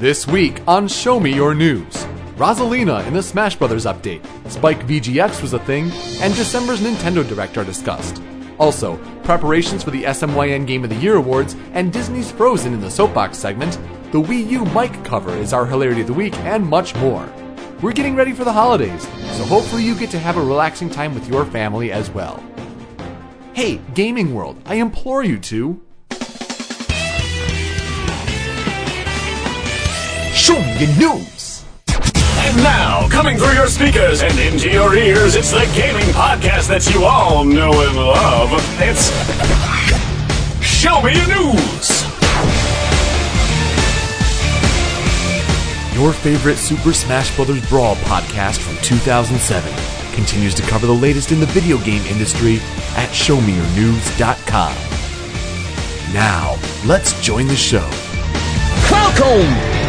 This week on Show Me Your News, Rosalina in the Smash Bros. update, Spike VGX was a thing, and December's Nintendo Direct are discussed. Also, preparations for the SMYN Game of the Year awards and Disney's Frozen in the Soapbox segment, the Wii U mic cover is our hilarity of the week, and much more. We're getting ready for the holidays, so hopefully you get to have a relaxing time with your family as well. Hey, Gaming World, I implore you to. Show me your news! And now, coming through your speakers and into your ears, it's the gaming podcast that you all know and love. It's Show Me Your News! Your favorite Super Smash Bros. Brawl podcast from 2007 continues to cover the latest in the video game industry at ShowMeYourNews.com. Now, let's join the show. Welcome!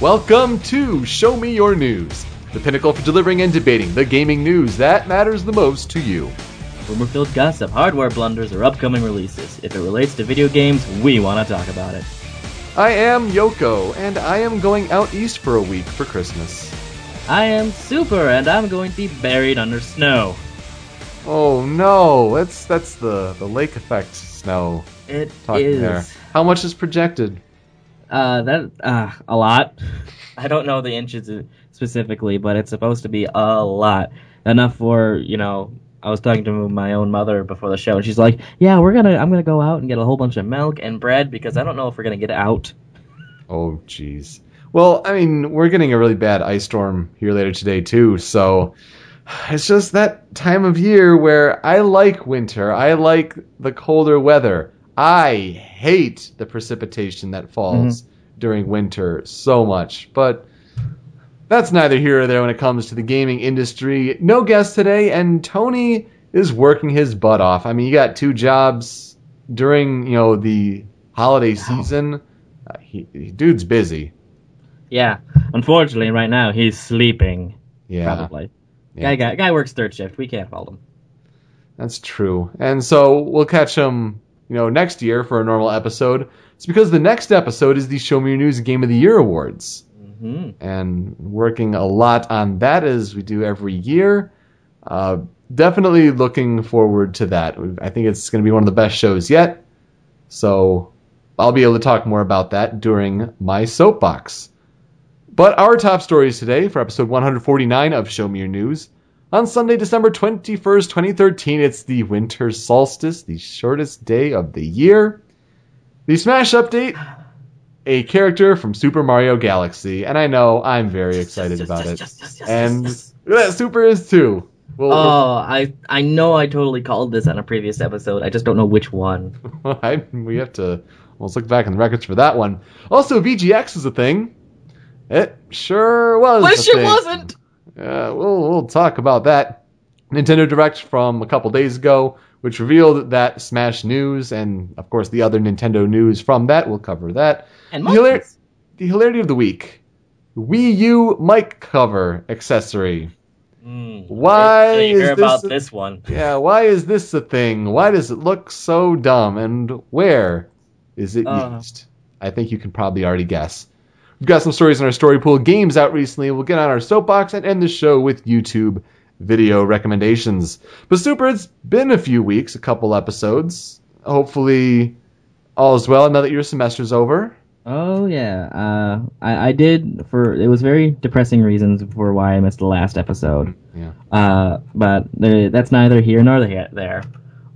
Welcome to Show Me Your News, the pinnacle for delivering and debating the gaming news that matters the most to you. Rumor filled gossip, hardware blunders, or upcoming releases. If it relates to video games, we want to talk about it. I am Yoko, and I am going out east for a week for Christmas. I am Super, and I'm going to be buried under snow. Oh no, that's that's the the lake effect snow It talking is there. How much is projected? Uh that uh a lot. I don't know the inches specifically, but it's supposed to be a lot. Enough for, you know, I was talking to my own mother before the show and she's like, "Yeah, we're going to I'm going to go out and get a whole bunch of milk and bread because I don't know if we're going to get out." Oh jeez. Well, I mean, we're getting a really bad ice storm here later today too, so it's just that time of year where I like winter. I like the colder weather. I hate the precipitation that falls during winter so much, but that's neither here or there when it comes to the gaming industry. No guest today, and Tony is working his butt off. I mean, you got two jobs during, you know, the holiday season. Uh, he, he- dude's busy. Yeah. Unfortunately, right now he's sleeping. Yeah, Probably. Yeah. Guy, guy guy works third shift. We can't fault him. that's true. And so we'll catch him, you know, next year for a normal episode. It's because the next episode is the Show Me Your News Game of the Year awards. hmm and working a lot on that as we do every year. Uh, definitely looking forward to that. I think it's going to be one of the best shows yet. So I'll be able to talk more about that during my soapbox. But our top stories today for episode 149 of Show Me Your News. On Sunday, December 21st, 2013, it's the winter solstice, the shortest day of the year. The Smash update, a character from Super Mario Galaxy, and I know I'm very excited about it. And yeah, uh, Super is too. Well, Oh, I I know I totally called this on a previous episode. I just don't know which one. I, we have to let's look back in the records for that one. Also, VGX is a thing. It sure was. Wish it wasn't. Uh, we'll we'll talk about that. Nintendo Direct from a couple days ago, which revealed that Smash news, and of course the other Nintendo news from that. We'll cover that. And The, hilar- the hilarity of the week: Wii U mic cover accessory. Mm. Why Wait till you is hear this about a- this one? Yeah, why is this a thing? Why does it look so dumb? And where is it Uh. used? I think you can probably already guess. We've got some stories in our story pool, games out recently. We'll get on our soapbox and end the show with YouTube video recommendations. But super, it's been a few weeks, a couple episodes. Hopefully, all is well now that your semester's over. Oh yeah, uh, I, I did for it was very depressing reasons for why I missed the last episode. Yeah. Uh, but there, that's neither here nor there.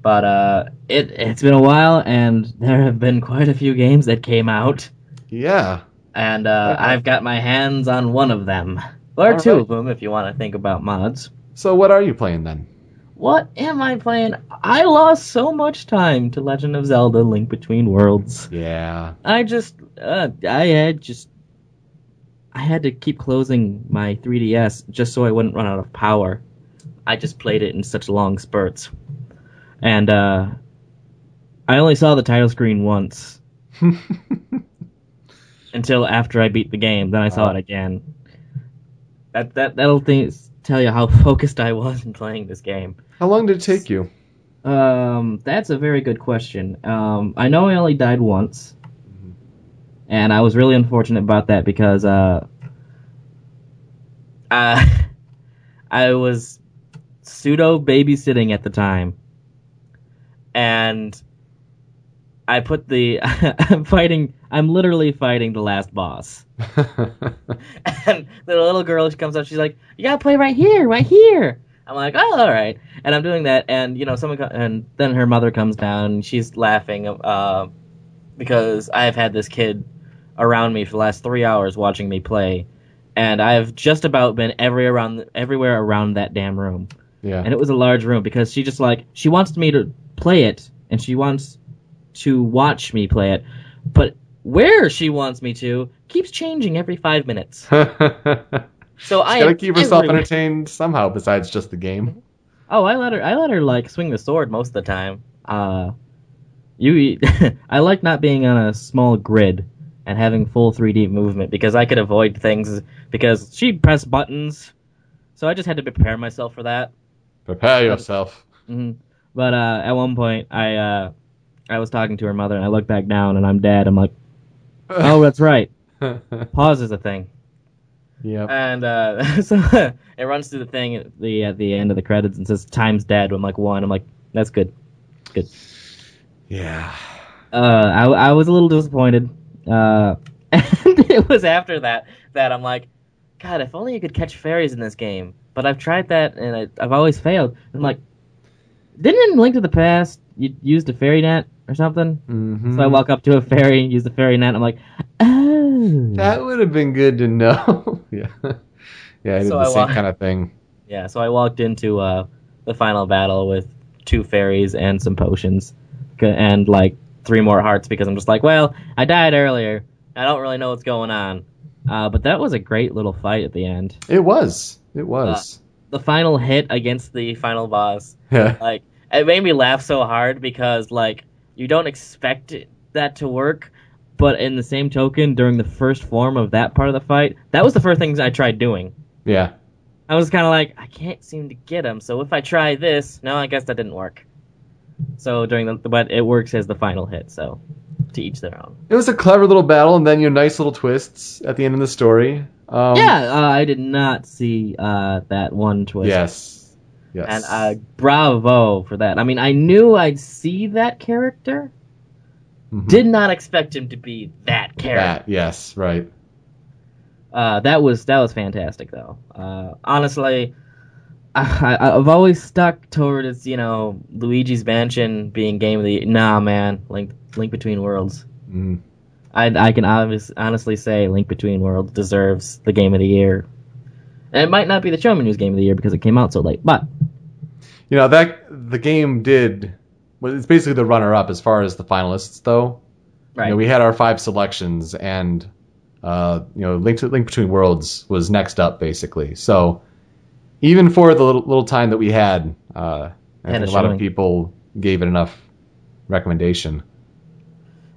But uh, it it's been a while, and there have been quite a few games that came out, Yeah. And uh, Okay. I've got my hands on one of them, or All two right. of them, if you want to think about mods. So, what are you playing then? What am I playing? I lost so much time to Legend of Zelda: Link Between Worlds. Yeah. I just, uh, I had just, I had to keep closing my 3DS just so I wouldn't run out of power. I just played it in such long spurts, and uh, I only saw the title screen once until after I beat the game. Then I saw Oh. it again. That that that'll th- tell you how focused I was in playing this game. How long did it take you? Um, that's a very good question. Um, I know I only died once, and I was really unfortunate about that because uh, uh, I was pseudo babysitting at the time, and I put the I'm fighting. I'm literally fighting the last boss, and the little girl she comes up. She's like, "You gotta play right here, right here." I'm like, "Oh, all right," and I'm doing that, and you know, someone co- and then her mother comes down. and She's laughing uh, because I have had this kid around me for the last three hours watching me play, and I've just about been every around everywhere around that damn room yeah. and it was a large room because she just like she wants me to play it and she wants to watch me play it but where she wants me to keeps changing every five minutes so i gotta keep herself everywhere. entertained somehow besides just the game. oh i let her i let her like swing the sword most of the time uh you i like not being on a small grid and having full 3d movement because i could avoid things because she'd press buttons so i just had to prepare myself for that Prepare yourself. hmm But uh, at one point, I uh, I was talking to her mother, and I look back down, and I'm dead. I'm like, oh, that's right. Pause is a thing. Yeah. And uh, so it runs through the thing at the at the end of the credits and says time's dead. I'm like one. I'm like, that's good. Good. Yeah. Uh, I I was a little disappointed. Uh, and it was after that that I'm like, God, if only you could catch fairies in this game. But I've tried that, and I, I've always failed. I'm like, didn't in Link to the Past you used a fairy net or something? hmm So I walk up to a fairy, use the fairy net. I'm like, oh. That would have been good to know. yeah. Yeah, I did So the I same kind of thing. Yeah. So I walked into uh, the final battle with two fairies and some potions, and like three more hearts because I'm just like, well, I died earlier. I don't really know what's going on. Uh, but that was a great little fight at the end. It was. It was. The final hit against the final boss, yeah. like, it made me laugh so hard because like you don't expect it- that to work. But in the same token, during the first form of that part of the fight, that was the first things I tried doing. Yeah. I was kind of like, I can't seem to get him. So if I try this, no, I guess that didn't work. So during the, but it works as the final hit. So to each their own. It was a clever little battle, and then your nice little twists at the end of the story. Um, yeah, uh, I did not see uh, that one twist. Yes. Yes. And uh, bravo for that. I mean, I knew I'd see that character. Mhm. Did not expect him to be that character. that. Yes. Right. Uh, that was that was fantastic though. Uh, honestly, I, I, I've always stuck towards you know Luigi's Mansion being game of the nah man Link Link Between Worlds. Mm. I I can obvious, honestly say Link Between Worlds deserves the game of the year. And it might not be the Showman News game of the year because it came out so late, but You know that the game did. Well, it's basically the runner-up as far as the finalists, though. right. You know, we had our five selections, and uh, you know, Link to Link Between Worlds was next up, basically. So even for the little, little time that we had, uh, I think a a lot of people gave it enough recommendation.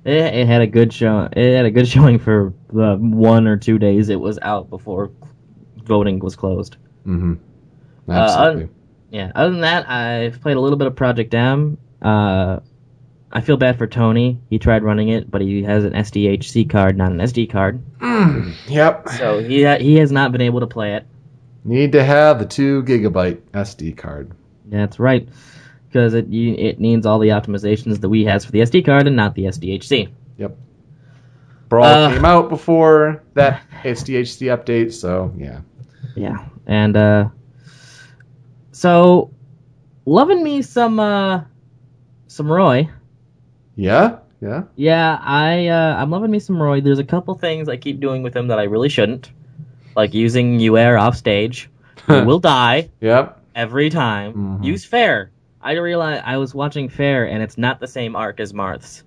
it, it had a good show. It had a good showing for the one or two days it was out before voting was closed. Mm-hmm. Uh, Absolutely. Yeah. Other than that, I've played a little bit of Project M. Uh, I feel bad for Tony. He tried running it, but he has an SDHC card, not an SD card. yep. So he ha- he has not been able to play it. Need to have the two gigabyte SD card. That's right, because it you, it needs all the optimizations that Wii has for the SD card and not the SDHC. Yep. Brawl Uh. came out before that SDHC update, so yeah. Yeah, and uh, so loving me some uh, some Roy. Yeah? Yeah? Yeah, I uh, I'm loving me some Roy. There's a couple things I keep doing with him that I really shouldn't, like using UAir off stage. He will die Yep. every time. Mhm. Use Fair. I realized I was watching Fair, and it's not the same arc as Marth's.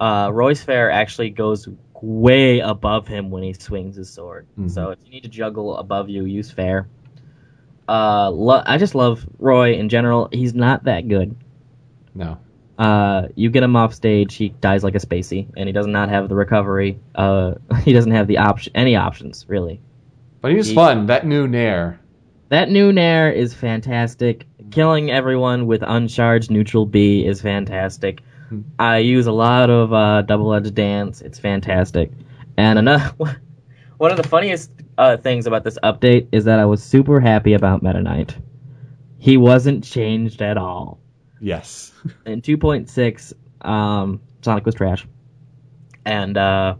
Uh, Roy's Fair actually goes way above him when he swings his sword. Mhm. So if you need to juggle above you, use Fair. Uh, lo- I just love Roy in general. He's not that good. No. Uh, you get him off stage, he dies like a spacey, and he does not have the recovery. Uh, he doesn't have the option, any options really. But he's He- fun. That new Nair. That new Nair is fantastic. Killing everyone with uncharged neutral B is fantastic. I use a lot of uh, double edged dance. It's fantastic. And another one of the funniest uh, things about this update is that I was super happy about Meta Knight. He wasn't changed at all. Yes. In 2.6, um, Sonic was trash. And uh,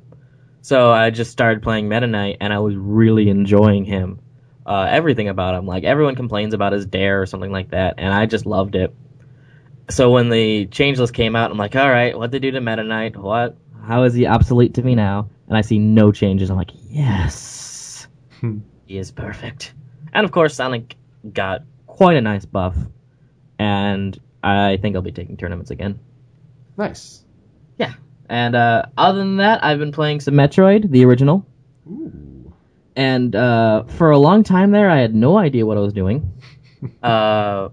so I just started playing Meta Knight, and I was really enjoying him. Uh, everything about him. Like, everyone complains about his dare or something like that, and I just loved it. So when the changeless came out, I'm like, all right, what they do to Meta Knight? What? How is he obsolete to me now? And I see no changes. I'm like, yes, he is perfect. And of course, Sonic got quite a nice buff, and I think I'll be taking tournaments again. Nice. Yeah. And uh, other than that, I've been playing some Metroid, the original. Ooh. And uh, for a long time there, I had no idea what I was doing. uh,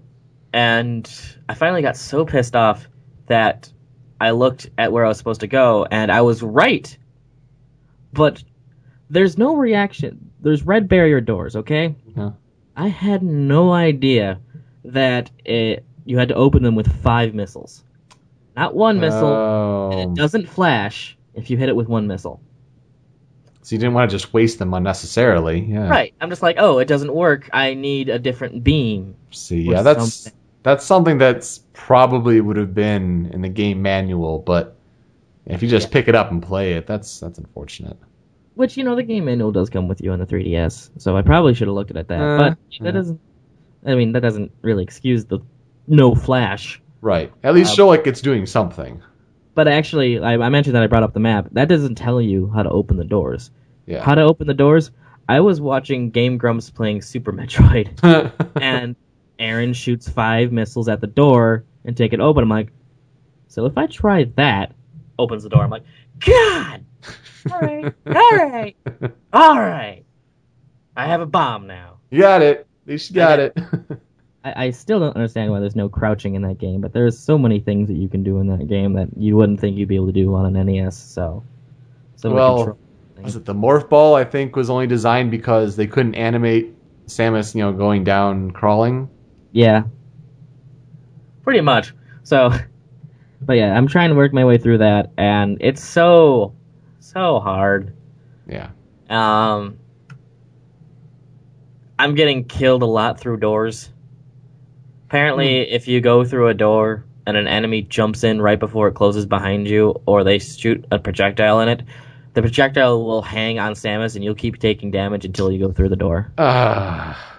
and I finally got so pissed off that I looked at where I was supposed to go, and I was right. But there's no reaction. There's red barrier doors, okay? Yeah. I had no idea that it, you had to open them with five missiles. Not one missile. oh. and Oh. it doesn't flash if you hit it with one missile. So you didn't want to just waste them unnecessarily. Yeah. Right. I'm just like, oh, it doesn't work. I need a different beam. See, yeah, that's something. That's something that's probably would have been in the game manual, but if you just Yeah. pick it up and play it, that's that's unfortunate. Which you know, the game manual does come with you on the 3DS, so I probably should have looked at that. Uh, but yeah. that doesn't. I mean, that doesn't really excuse the no flash. Right. At least Um, show like it's doing something. But actually, I, I mentioned that I brought up the map. That doesn't tell you how to open the doors. Yeah. How to open the doors? I was watching Game Grumps playing Super Metroid. and Arin shoots five missiles at the door and take it open. I'm like, so if I try that, opens the door. I'm like, God, all right, all right, all right. I have a bomb now. you got it. At least you got I it. I, I still don't understand why there's no crouching in that game, but there's so many things that you can do in that game that you wouldn't think you'd be able to do on an NES. So, so Well, was it the morph ball? I think was only designed because they couldn't animate Samus, you know, going down crawling. Yeah, pretty much. So, but yeah, I'm trying to work my way through that, and it's so, so hard. Yeah. Um, I'm getting killed a lot through doors. Apparently, if you go through a door and an enemy jumps in right before it closes behind you, or they shoot a projectile in it, the projectile will hang on Samus, and you'll keep taking damage until you go through the door. Ah.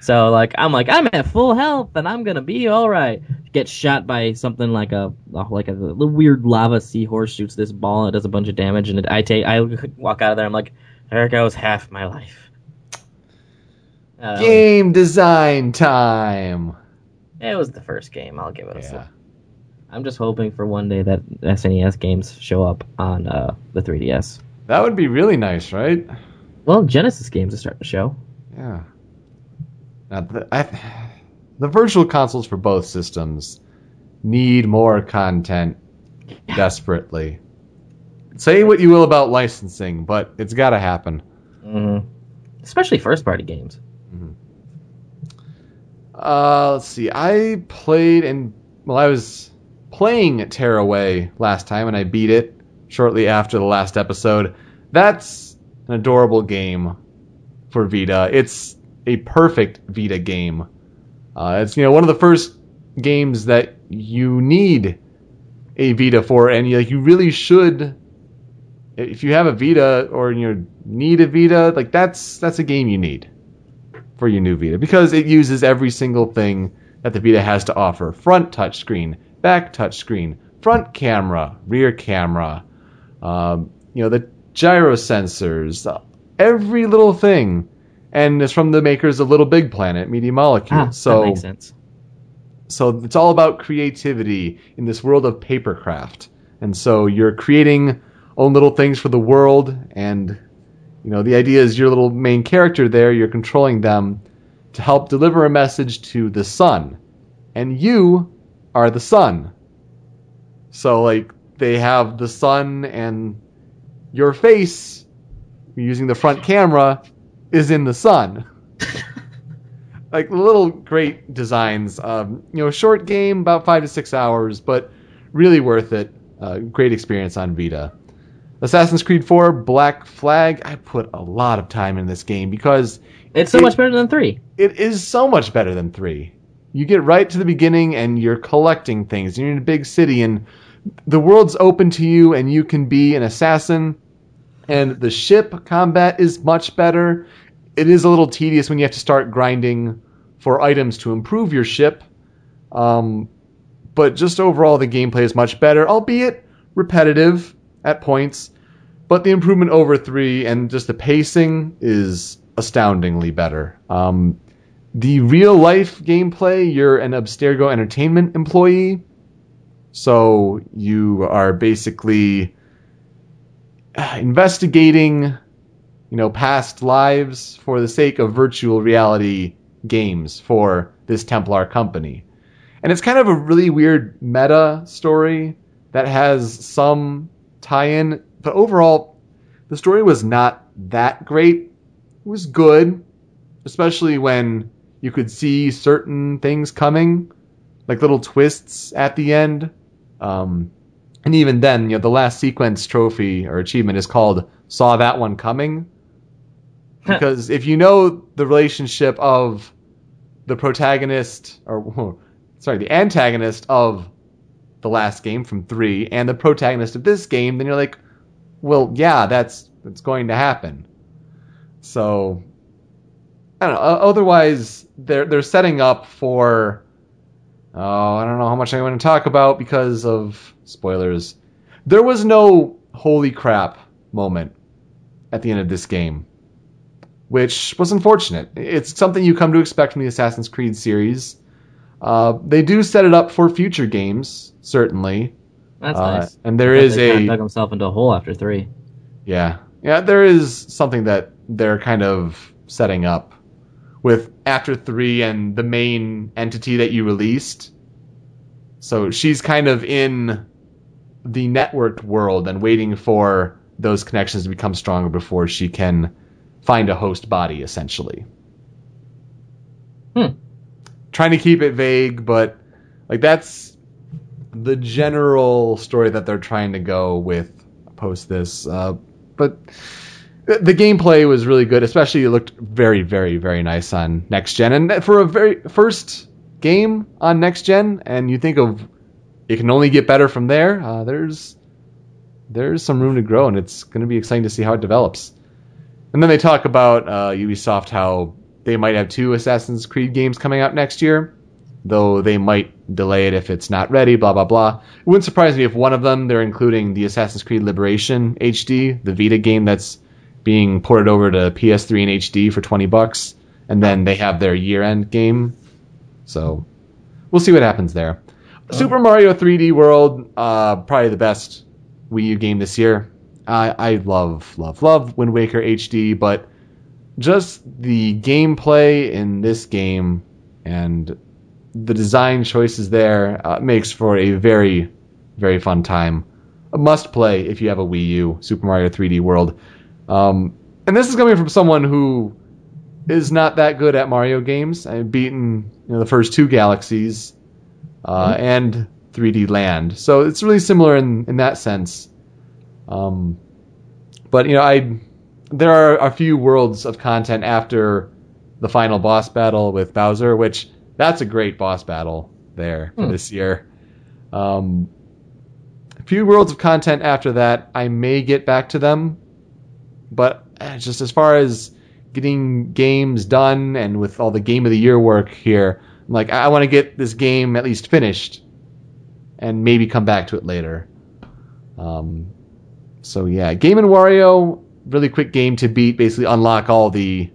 So, like, I'm like, I'm at full health, and I'm gonna be all right. Get shot by something like a like a, little weird lava seahorse shoots this ball, and it does a bunch of damage, and it, I take I walk out of there. I'm like, there goes half my life. Um, Game design time. It was the first game. I'll give it a Yeah. slap. I'm just hoping for one day that SNES games show up on uh, the 3DS. That would be really nice, right? Well, Genesis games are starting to show. Yeah. Now, the, I, the virtual consoles for both systems need more content desperately. Say what you will about licensing, but it's got to happen. hmm Especially first party games. Uh, let's see. I played and well, I was playing Tearaway last time, and I beat it shortly after the last episode. That's an adorable game for Vita. It's a perfect Vita game. Uh, it's you know one of the first games that you need a Vita for, and you, like you really should. If you have a Vita or you need a Vita, like that's that's a game you need for your new Vita because it uses every single thing that the Vita has to offer: front touchscreen, back touchscreen, front camera, rear camera, um, you know the gyro sensors, every little thing, and it's from the makers of Little Big Planet, Media Molecule. Ah, so that makes sense. so it's all about creativity in this world of papercraft. And so you're creating own little things for the world and you know the idea is your little main character there, you're controlling them to help deliver a message to the sun. And you are the sun. So like they have the sun and your face using the front camera is in the sun like little great designs. Um, you know, short game, about five to six hours, but really worth it. Uh, great experience on Vita. Assassin's Creed 4 Black Flag. I put a lot of time in this game because It's so It- much better than three. it is so much better than 3. You get right to the beginning and you're collecting things. You're in a big city and the world's open to you and you can be an assassin. And the ship combat is much better. It is a little tedious when you have to start grinding for items to improve your ship. Um, but just overall, the gameplay is much better, albeit repetitive at points. But the improvement over three and just the pacing is astoundingly better. Um, the real life gameplay, you're an Abstergo Entertainment employee. So you are basically investigating, you know, past lives for the sake of virtual reality games for this Templar company. And it's kind of a really weird meta story that has some tie-in, but overall the story was not that great. It was good, especially when you could see certain things coming, like little twists at the end. Um, and even then, you know, the last sequence trophy or achievement is called "Saw That One Coming," because if you know the relationship of the protagonist, or sorry, the antagonist of the last game from three, and the protagonist of this game, then you're like, well, yeah, that's that's going to happen. So I don't know. Otherwise, they're they're setting up for. Oh, I don't know how much I'm going to talk about because of spoilers. There was no holy crap moment at the end of this game, which was unfortunate. It's something you come to expect from the Assassin's Creed series. Uh, they do set it up for future games, certainly. That's Uh, nice. and there is I thought they kinda a dug himself into a hole after three. Yeah. Yeah, there is something that they're kind of setting up with after 3 and the main entity that you released. So she's kind of in the networked world and waiting for those connections to become stronger before she can find a host body essentially. Hmm. Trying to keep it vague, but like that's the general story that they're trying to go with post this. Uh, but the the gameplay was really good, especially it looked very, very, very nice on next gen. And for a very first game on next gen, and you think of it can only get better from there. Uh, there's there's some room to grow, and it's going to be exciting to see how it develops. And then they talk about uh, Ubisoft how they might have two Assassin's Creed games coming out next year, though they might delay it if it's not ready. Blah blah blah. It wouldn't surprise me if one of them they're including the Assassin's Creed Liberation HD, the Vita game that's being ported over to PS3 and HD for twenty bucks, and then they have their year-end game. So we'll see what happens there. Super Mario 3D World, uh, probably the best Wii U game this year. I, I love, love, love Wind Waker HD, but just the gameplay in this game and the design choices there uh, makes for a very, very fun time. A must play if you have a Wii U, Super Mario 3D World. Um, and this is coming from someone who is not that good at Mario games. I've beaten you know, the first two Galaxies uh, and 3D Land, so it's really similar in in that sense. Um, but you know, I there are a few worlds of content after the final boss battle with Bowser, which that's a great boss battle there for Hmm. this year. Um, a few worlds of content after that, I may get back to them, but eh, just as far as getting games done and with all the game of the year work here, I'm like I want to get this game at least finished, and maybe come back to it later. Um, so yeah, Game and Wario, really quick game to beat. Basically, unlock all the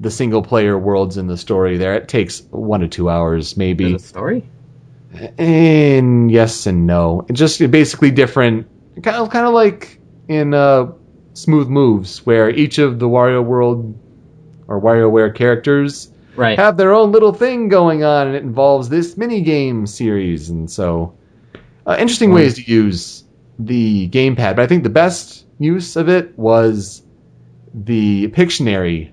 the single player worlds in the story. There, it takes one to two hours, maybe. A story? And yes and no. It just basically different, kind of, kind of like in uh, Smooth Moves, where each of the Wario World or WarioWare characters Right. have their own little thing going on, and it involves this mini game series. And so, uh, interesting Hmm. ways to use the gamepad. But I think the best use of it was the Pictionary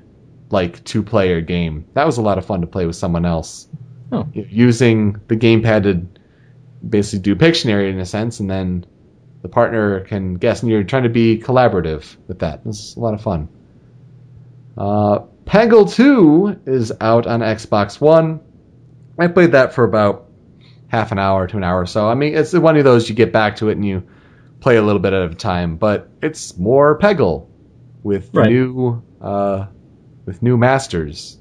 like two player game. That was a lot of fun to play with someone else Oh. using the gamepad to basically do Pictionary in a sense, and then the partner can guess, and you're trying to be collaborative with that. It's a lot of fun. Uh, Peggle 2 is out on Xbox One. I played that for about half an hour to an hour or so. I mean, it's one of those you get back to it and you play a little bit at a time, but it's more Peggle with Right. new uh, with new masters.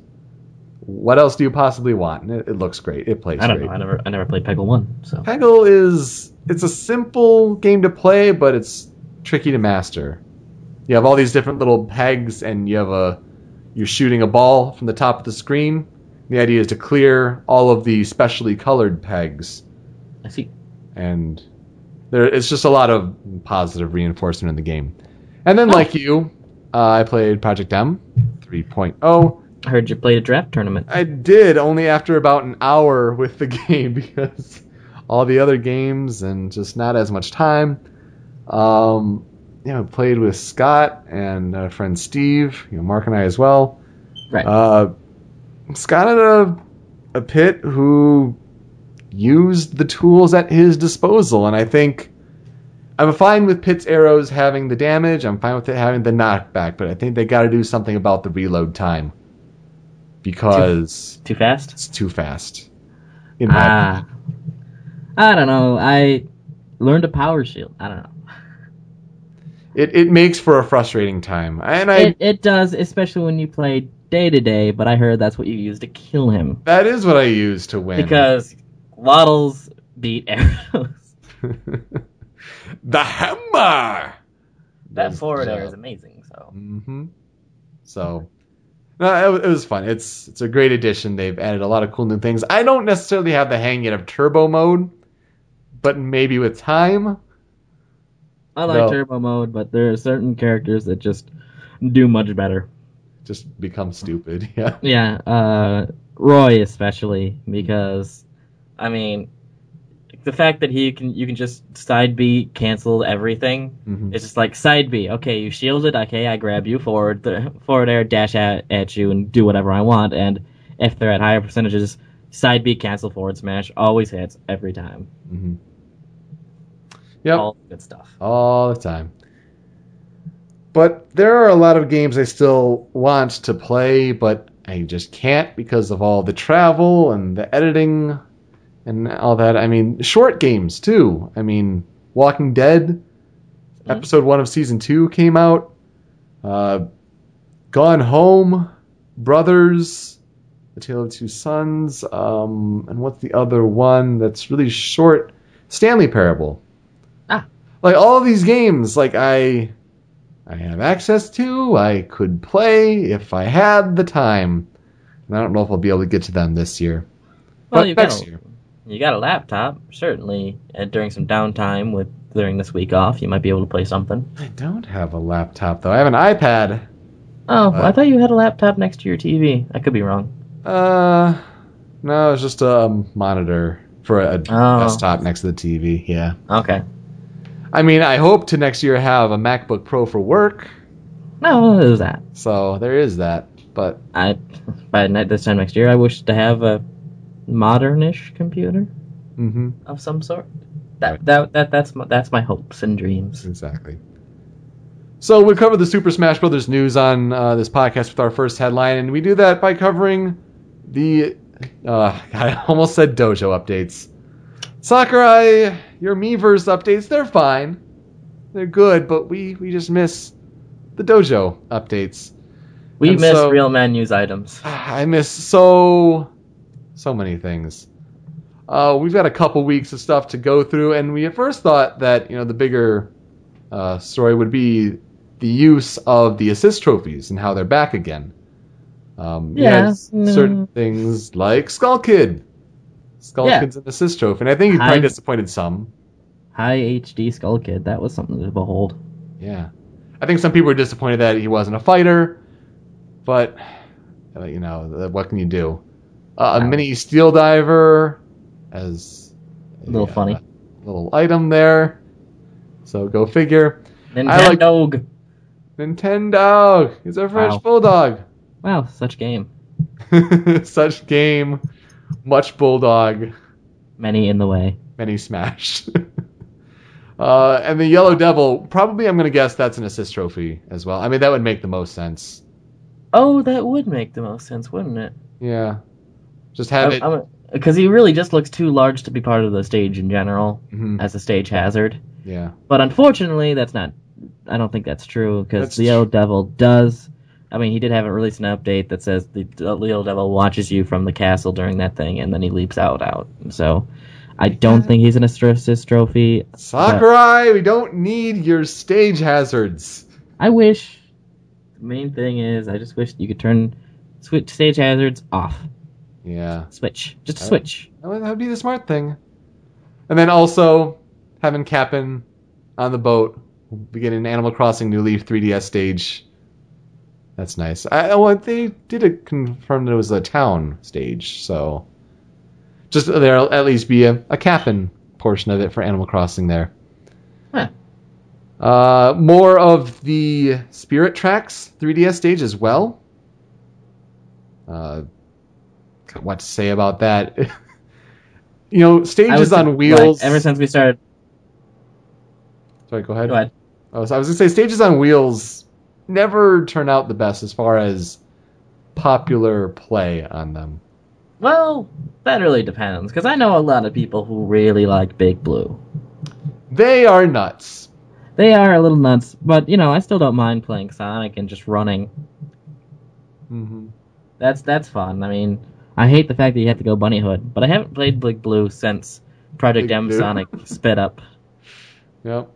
What else do you possibly want? It, it looks great. It plays I don't great. know. I never I never played Peggle one, so Peggle is it's a simple game to play, but it's tricky to master. You have all these different little pegs, and you have a you're shooting a ball from the top of the screen. The idea is to clear all of the specially colored pegs, I see. and there it's just a lot of positive reinforcement in the game. And then, like you, uh, I played Project M 3.0. I heard you played a draft tournament. I did only after about an hour with the game because all the other games and just not as much time. Um, you know, played with Scott and our friend Steve, you know, Mark and I as well. Right. Uh, Scott had a a Pit who used the tools at his disposal, and I think I'm fine with Pit's arrows having the damage. I'm fine with it having the knockback, but I think they got to do something about the reload time because Too fast? it's too fast. In my Ah. I don't know. I learned a power shield. I don't know. It it makes for a frustrating time, and I It it does, especially when you play day to day. But I heard that's what you use to kill him that is what I use to win because waddles beat arrows. the hammer. that forward air is amazing. So hmm So, no, it, it was fun. It's it's a great addition. They've added a lot of cool new things. I don't necessarily have the hang yet of turbo mode, but maybe with time. I like No. turbo mode, but there are certain characters that just do much better. Just become stupid. Yeah. Yeah, uh, Roy especially because, I mean, the fact that he can you can just side B cancel everything. Mhm. It's just like side B. Okay, you shielded. Okay, I grab you forward, the forward air, dash at, at you, and do whatever I want. And if they're at higher percentages, side B cancel forward smash always hits every time. hmm Yep. All good stuff. all the time. But there are a lot of games I still want to play, but I just can't because of all the travel and the editing and all that. I mean, short games too. I mean, Walking Dead, episode one of season two came out. Uh, Gone Home, Brothers, The Tale of Two Sons, um, and what's the other one that's really short? Stanley Parable like all of these games like i i have access to i could play if i had the time and i don't know if i'll be able to get to them this year Well, but you next got a, year you got a laptop certainly. And during some downtime with during this week off, you might be able to play something. i don't have a laptop though i have an ipad Oh, I thought you had a laptop next to your TV. I could be wrong. uh no it's just a monitor for a Oh. desktop next to the tv yeah Okay. I mean i hope to next year have a macbook pro for work No, was that. so there is that but I by this time next year, I wish to have a modernish computer hmm of some sort. That Right. that, that that's my, that's my hopes and dreams. Exactly. So we cover the Super Smash Brothers news on uh, this podcast with our first headline, and we do that by covering the. Uh, I almost said dojo updates. Sakurai, your Miiverse updates, they're fine. They're good, but we, we just miss the dojo updates. We And miss so- real man news items. I miss so so many things. Uh, we've got a couple weeks of stuff to go through, and we at first thought that you know the bigger uh, story would be the use of the assist trophies and how they're back again. Um, you Yeah, certain things like Skull Kid. Skull Yeah. Kid's an assist trophy, and I think he probably disappointed some. High HD Skull Kid. That was something to behold. Yeah, I think some people were disappointed that he wasn't a fighter, but uh, you know what can you do? Uh, a mini steel diver as A little funny. little item there. So go figure. I like- Nintendog. Nintendog is a French Wow. bulldog. Wow, such game. Such game, much bulldog, Many in the way. many Smash. uh, and the Yellow Devil, probably I'm going to guess that's an assist trophy as well. I mean, that would make the most sense. Oh, that would make the most sense, wouldn't it? Yeah. Just have it. Because he really just looks too large to be part of the stage in general Mhm, as a stage hazard. yeah. But unfortunately, that's not. I don't think that's true because the Yellow Devil does. I mean, he did have it released an update that says the, Little Devil watches you from the castle during that thing, and then he leaps out. Out. So, I don't think he's an assist trophy. Sakurai, we don't need your stage hazards. I wish. The main thing is, I just wish you could turn switch stage hazards off. Yeah. Switch, just a Uh, switch. That would, that would be the smart thing. And then also having Kapp'n on the boat, beginning Animal Crossing New Leaf 3DS stage. That's nice. I, well, they did confirm that it was a town stage, so just there'll at least be a, a Kapp'n portion of it for Animal Crossing there. Huh. Uh, more of the Spirit Tracks 3DS stage as well. Uh, what to say about that? you know, stages on wheels. like, ever since we started. Sorry, go ahead. Go ahead. Oh, so I was gonna say stages on wheels never turn out the best as far as popular play on them. Well, that really depends because I know a lot of people who really like Big Blue. They are nuts. They are a little nuts, but you know, I still don't mind playing Sonic and just running. hmm That's that's fun. I mean, I hate the fact that you have to go bunny hood, but I haven't played Big Blue since Project Big M Blue. Sonic sped up. Yep.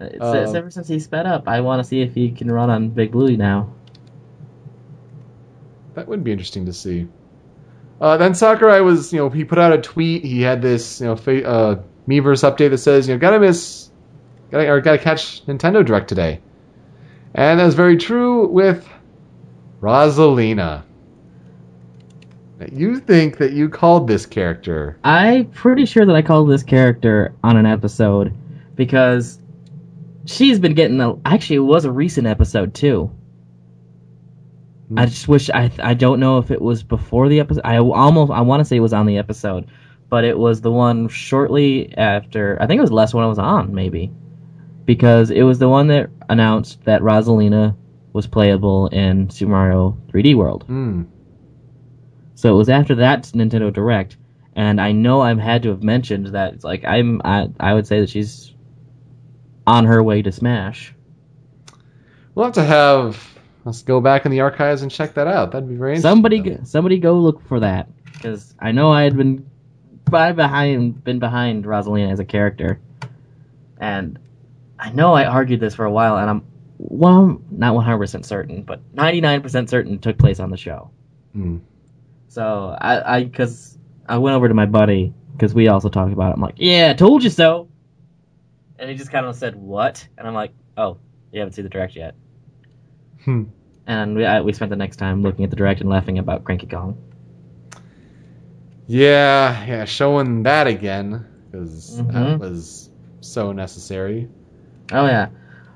It's, it's Um, ever since he sped up, I want to see if he can run on Big Blue now. That would be interesting to see. Uh, then Sakurai was, you know, he put out a tweet. He had this, you know, fa- uh, Miiverse update that says, you know, gotta miss, gotta or gotta catch Nintendo Direct today, and that's very true with Rosalina. You think that you called this character? I'm pretty sure that I called this character on an episode because she's been getting a. Actually, it was a recent episode too. I just wish I I don't know if it was before the episode. I almost I want to say it was on the episode, but it was the one shortly after. I think it was the last one I was on maybe, because it was the one that announced that Rosalina was playable in Super Mario 3D World. Hmm. So it was after that Nintendo Direct, and I know I've had to have mentioned that it's like I'm I I would say that she's on her way to Smash. We'll have to have let's go back in the archives and check that out. That'd be very interesting. Somebody go, somebody go look for that because I know I had been by behind been behind Rosalina as a character, and I know I argued this for a while, and I'm well not 100 percent certain, but 99 percent certain it took place on the show. Hmm. So I I because I went over to my buddy because we also talked about it. I'm like, yeah, I told you so, and he just kind of said what, and I'm like, oh, you haven't seen the direct yet. Hmm. And we I, we spent the next time looking at the direct and laughing about Cranky Kong. Yeah, yeah, showing that again because that Mhm. was so necessary. Oh yeah,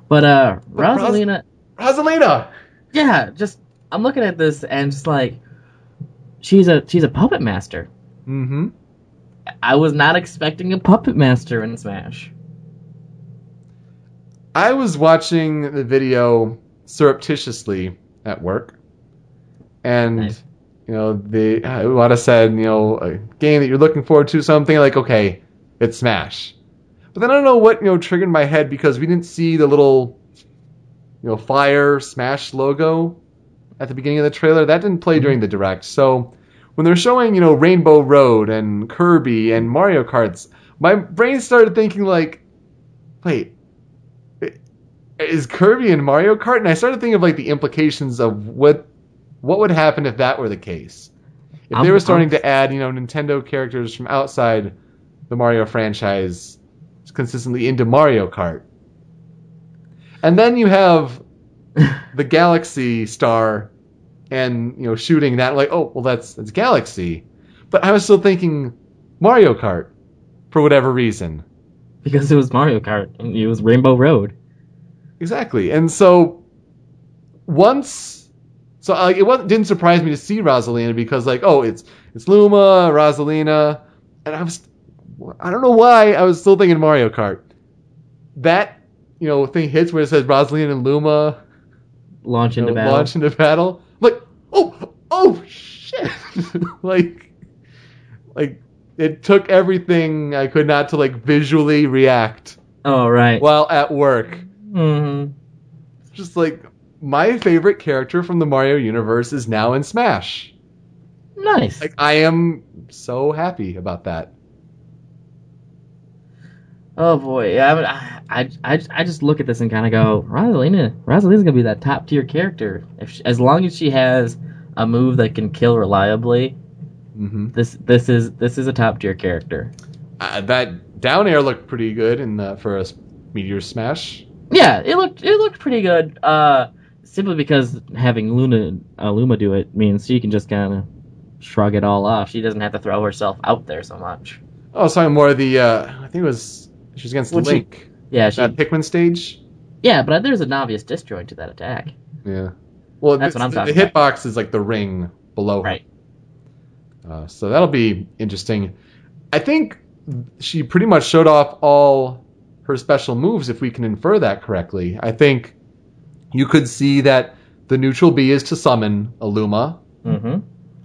but uh, But Ros- Rosalina, Rosalina. yeah, just I'm looking at this and just like, she's a she's a puppet master. Mm-hmm. I was not expecting a puppet master in Smash. I was watching the video surreptitiously at work, and Nice. you know the uh, Iwata said, you know, a game that you're looking forward to, something like, okay, it's Smash. But then I don't know what you know triggered my head because we didn't see the little, you know, fire Smash logo at the beginning of the trailer. That didn't play during the direct. So when they're showing, you know, Rainbow Road and Kirby and Mario Karts, my brain started thinking like, wait, is Kirby in Mario Kart? And I started thinking of like the implications of what what would happen if that were the case. If they I'm- were starting I'm- to add, you know, Nintendo characters from outside the Mario franchise consistently into Mario Kart. And then you have the Galaxy Star and, you know, shooting that like, oh, well that's that's Galaxy. But I was still thinking Mario Kart for whatever reason. Because it was Mario Kart and it was Rainbow Road. Exactly. And so once so like it wasn't, didn't surprise me to see Rosalina because like oh it's it's Luma, Rosalina, and I was I don't know why I was still thinking Mario Kart. That you know thing hits where it says Rosalina and Luma Launch you into know, battle. launch into battle. Like, oh, oh shit! like, like it took everything I could not to like visually react Oh right. while at work. Hmm Just like my favorite character from the Mario universe is now in Smash. Nice. Like, I am so happy about that. Oh boy, I, I, I, I, I just look at this and kind of go, Rosalina, Rosalina's gonna be that top tier character. If she, as long as she has a move that can kill reliably, hmm this, this is, this is a top tier character. Uh, that down air looked pretty good in the for a Meteor Smash. Yeah, it looked, it looked pretty good. Uh, simply because having Luna, uh, Luma do it means she can just kind of shrug it all off. She doesn't have to throw herself out there so much. Oh, I was talking more of the. Uh, I think it was she was against she- Link. Yeah, she, That Pikmin stage. yeah, but there's an obvious disjoint to that attack. Yeah. Well, That's what I'm talking the hitbox is like the ring below her. Right. Uh, so that'll be interesting. I think she pretty much showed off all her special moves, if we can infer that correctly. I think you could see that the neutral B is to summon a Luma. Mm-hmm.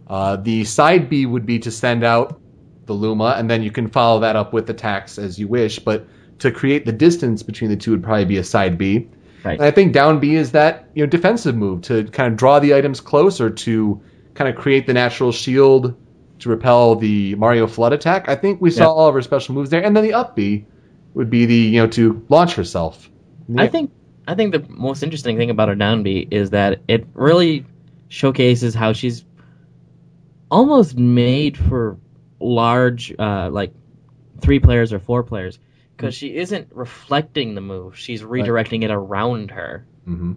Uh, the side B would be to send out the Luma, and then you can follow that up with attacks as you wish. But to create the distance between the two would probably be a side B. Right. And I think down B is that you know defensive move to kind of draw the items closer to kind of create the natural shield to repel the Mario FLUDD attack. I think we saw Yep. all of her special moves there, and then the up B would be the you know to launch herself. I think I think the most interesting thing about her downbeat is that it really showcases how she's almost made for large, uh, like three players or four players, because she isn't reflecting the move; she's redirecting it around her. hmm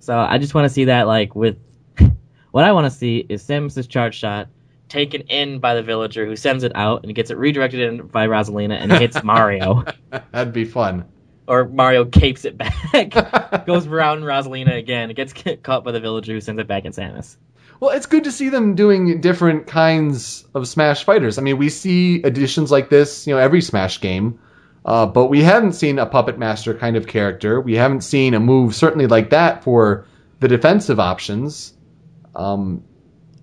So I just want to see that, like with what I want to see is Samus's charge shot taken in by the villager who sends it out and gets it redirected in by Rosalina and hits Mario, That'd be fun. or Mario capes it back. goes around Rosalina again. Gets caught by the villager who sends it back at Samus. Well, it's good to see them doing different kinds of Smash fighters. I mean, we see additions like this, you know, every Smash game, uh, but we haven't seen a puppet master kind of character. We haven't seen a move certainly like that for the defensive options. Um,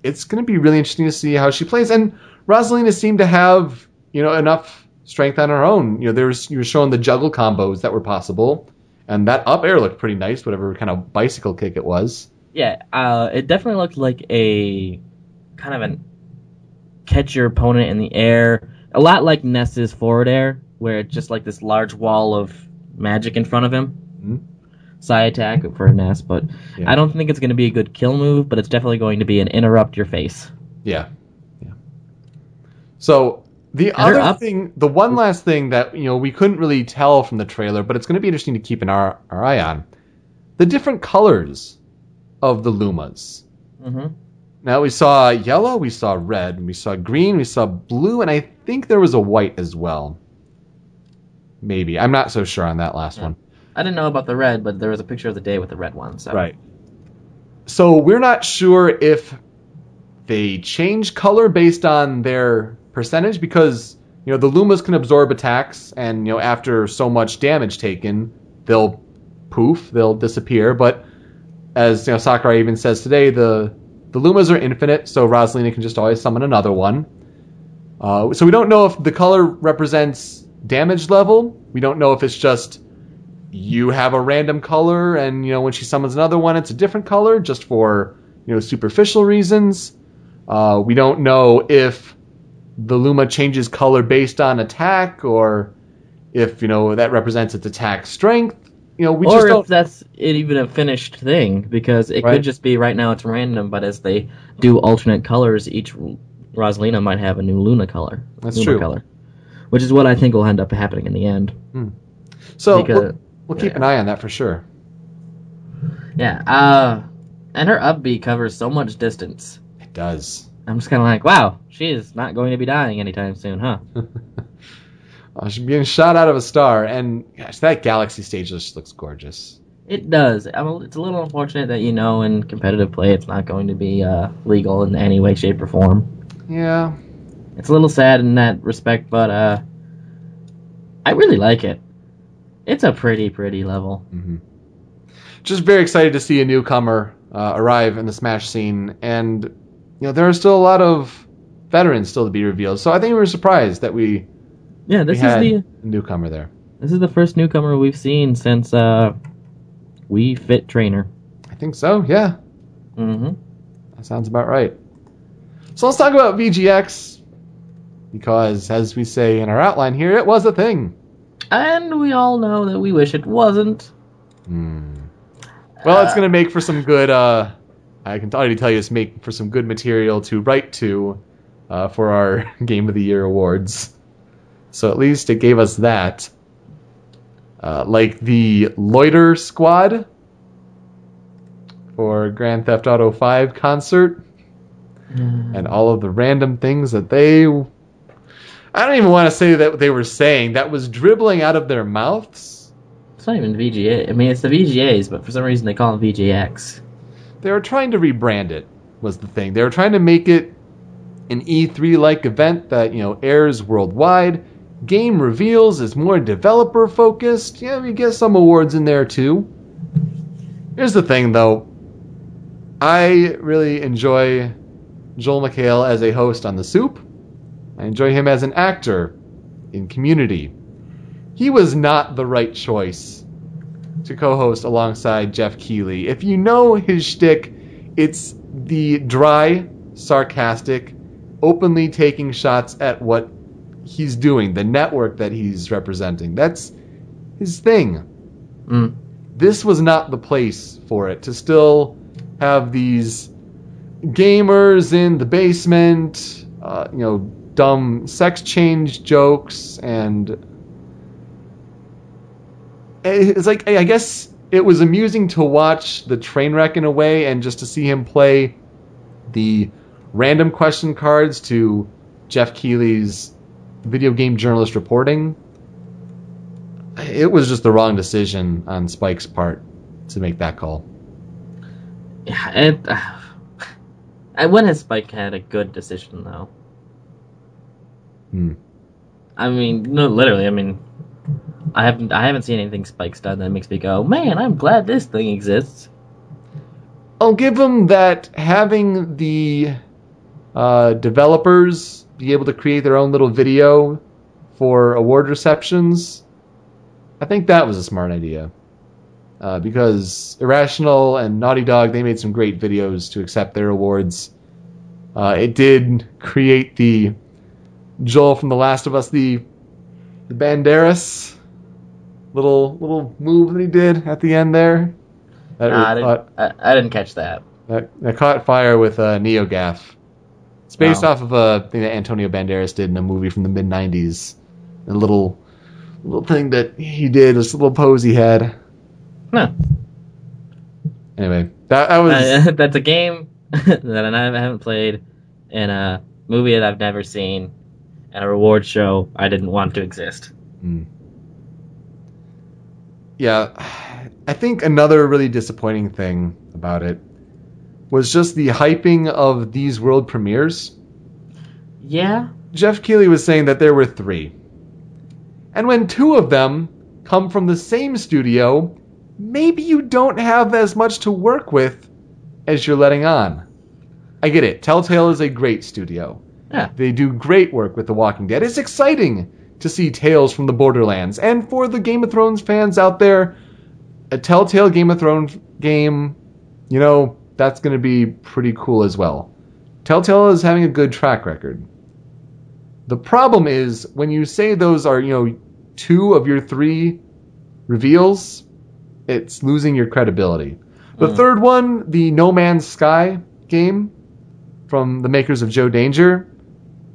it's going to be really interesting to see how she plays. And Rosalina seemed to have, you know, enough strength on her own. You know, there's you were showing the juggle combos that were possible, and that up air looked pretty nice, whatever kind of bicycle kick it was. Yeah, uh, it definitely looked like a kind of an catch your opponent in the air, a lot like Ness's forward air, where it's just like this large wall of magic in front of him. Mhm. Side attack for Ness, but Yeah. I don't think it's going to be a good kill move, but it's definitely going to be an interrupt your face. Yeah, yeah. So the other up- thing, the one last thing that you know we couldn't really tell from the trailer, but it's going to be interesting to keep an our, our eye on, the different colors of the Lumas. Mm-hmm. Now we saw yellow, we saw red, we saw green, we saw blue, and I think there was a white as well. Maybe I'm not so sure on that last one. I didn't know about the red, but there was a picture of the day with the red one. So Right. So we're not sure if they change color based on their percentage because you know the Lumas can absorb attacks and you know after so much damage taken they'll poof they'll disappear but as you know Sakurai even says today the the Lumas are infinite so Rosalina can just always summon another one uh, so we don't know if the color represents damage level we don't know if it's just you have a random color and you know when she summons another one it's a different color just for you know superficial reasons uh, we don't know if the luma changes color based on attack or if you know that represents its attack strength you know we or just if that's it even a finished thing, because it Right. could just be right now it's random, but as they do alternate colors, each Rosalina might have a new Luna color. That's Luma true. color, which is what I think will end up happening in the end. so because- we'll, keep an eye on that for sure Yeah, uh, and her up B covers so much distance. it does I'm just kind of like, wow, she is not going to be dying anytime soon, huh? uh, she's being shot out of a star and gosh that galaxy stage just looks gorgeous It does. I mean, it's a little unfortunate that you know in competitive play it's not going to be uh, legal in any way, shape, or form. yeah It's a little sad in that respect, but uh, I really like it. It's a pretty, pretty level. Just very excited to see a newcomer uh, arrive in the Smash scene, and you know there are still a lot of veterans still to be revealed. So I think we were surprised that we, Yeah, we this is the a newcomer there. this is the first newcomer we've seen since uh, Wii Fit Trainer. I think so. Yeah, Mm-hmm. that sounds about right. So let's talk about VGX because, as we say in our outline here, it was a thing. And we all know that we wish it wasn't. Well, it's going to make for some good. Uh, I can already tell you, it's make for some good material to write to uh, for our Game of the Year awards. So at least it gave us that. Uh, like the Loiter Squad for Grand Theft Auto 5 concert, and all of the random things that they. I don't even want to say that they were saying that was dribbling out of their mouths. It's not even VGA. I mean, it's the VGAs, but for some reason they call them VGX. they were trying to rebrand it was the thing they were trying to make it an e3 like event that you know airs worldwide game reveals is more developer focused yeah we get some awards in there too here's the thing though i really enjoy joel mchale as a host on the soup i enjoy him as an actor in community he was not the right choice to co-host alongside Jeff Keighley. If you know his shtick, it's the dry, sarcastic, openly taking shots at what he's doing, the network that he's representing. That's his thing. Mm. This was not the place for it to still have these gamers in the basement, uh, you know, dumb sex change jokes and it's like I guess it was amusing to watch the train wreck in a way, and just to see him play the random question cards to Jeff Keighley's video game journalist reporting. It was just the wrong decision on Spike's part to make that call. Yeah, it. Uh, when has Spike had a good decision though? Hmm. I mean, no, literally. I mean, I haven't I haven't seen anything Spike's done that makes me go, man, I'm glad this thing exists. I'll give him that having the uh, developers be able to create their own little video for award receptions. I think that was a smart idea. Uh, because Irrational and Naughty Dog, they made some great videos to accept their awards. Uh, it did create the Joel from The Last of Us, the, the Banderas little little move that he did at the end there. That Nah, I, didn't, I, I didn't catch that. that, that caught fire with uh, NeoGaf. It's based Wow. off of a thing that Antonio Banderas did in a movie from the mid '90s. A little little thing that he did, this little pose he had. Huh. Anyway, that, that was Uh, that's a game that I haven't played, and a movie that I've never seen, and a reward show I didn't want to exist. Hmm. yeah. I think another really disappointing thing about it was just the hyping of these world premieres. Yeah, Jeff Keighley was saying that there were three. And when two of them come from the same studio, maybe you don't have as much to work with as you're letting on. I get it. Telltale is a great studio. Yeah. They do great work with The Walking Dead. It's exciting to see Tales from the Borderlands. And for the Game of Thrones fans out there, a Telltale Game of Thrones game, you know, that's going to be pretty cool as well. Telltale is having a good track record. The problem is when you say those are, you know, two of your three reveals, it's losing your credibility. The hmm. third one, the No Man's Sky game from the makers of Joe Danger,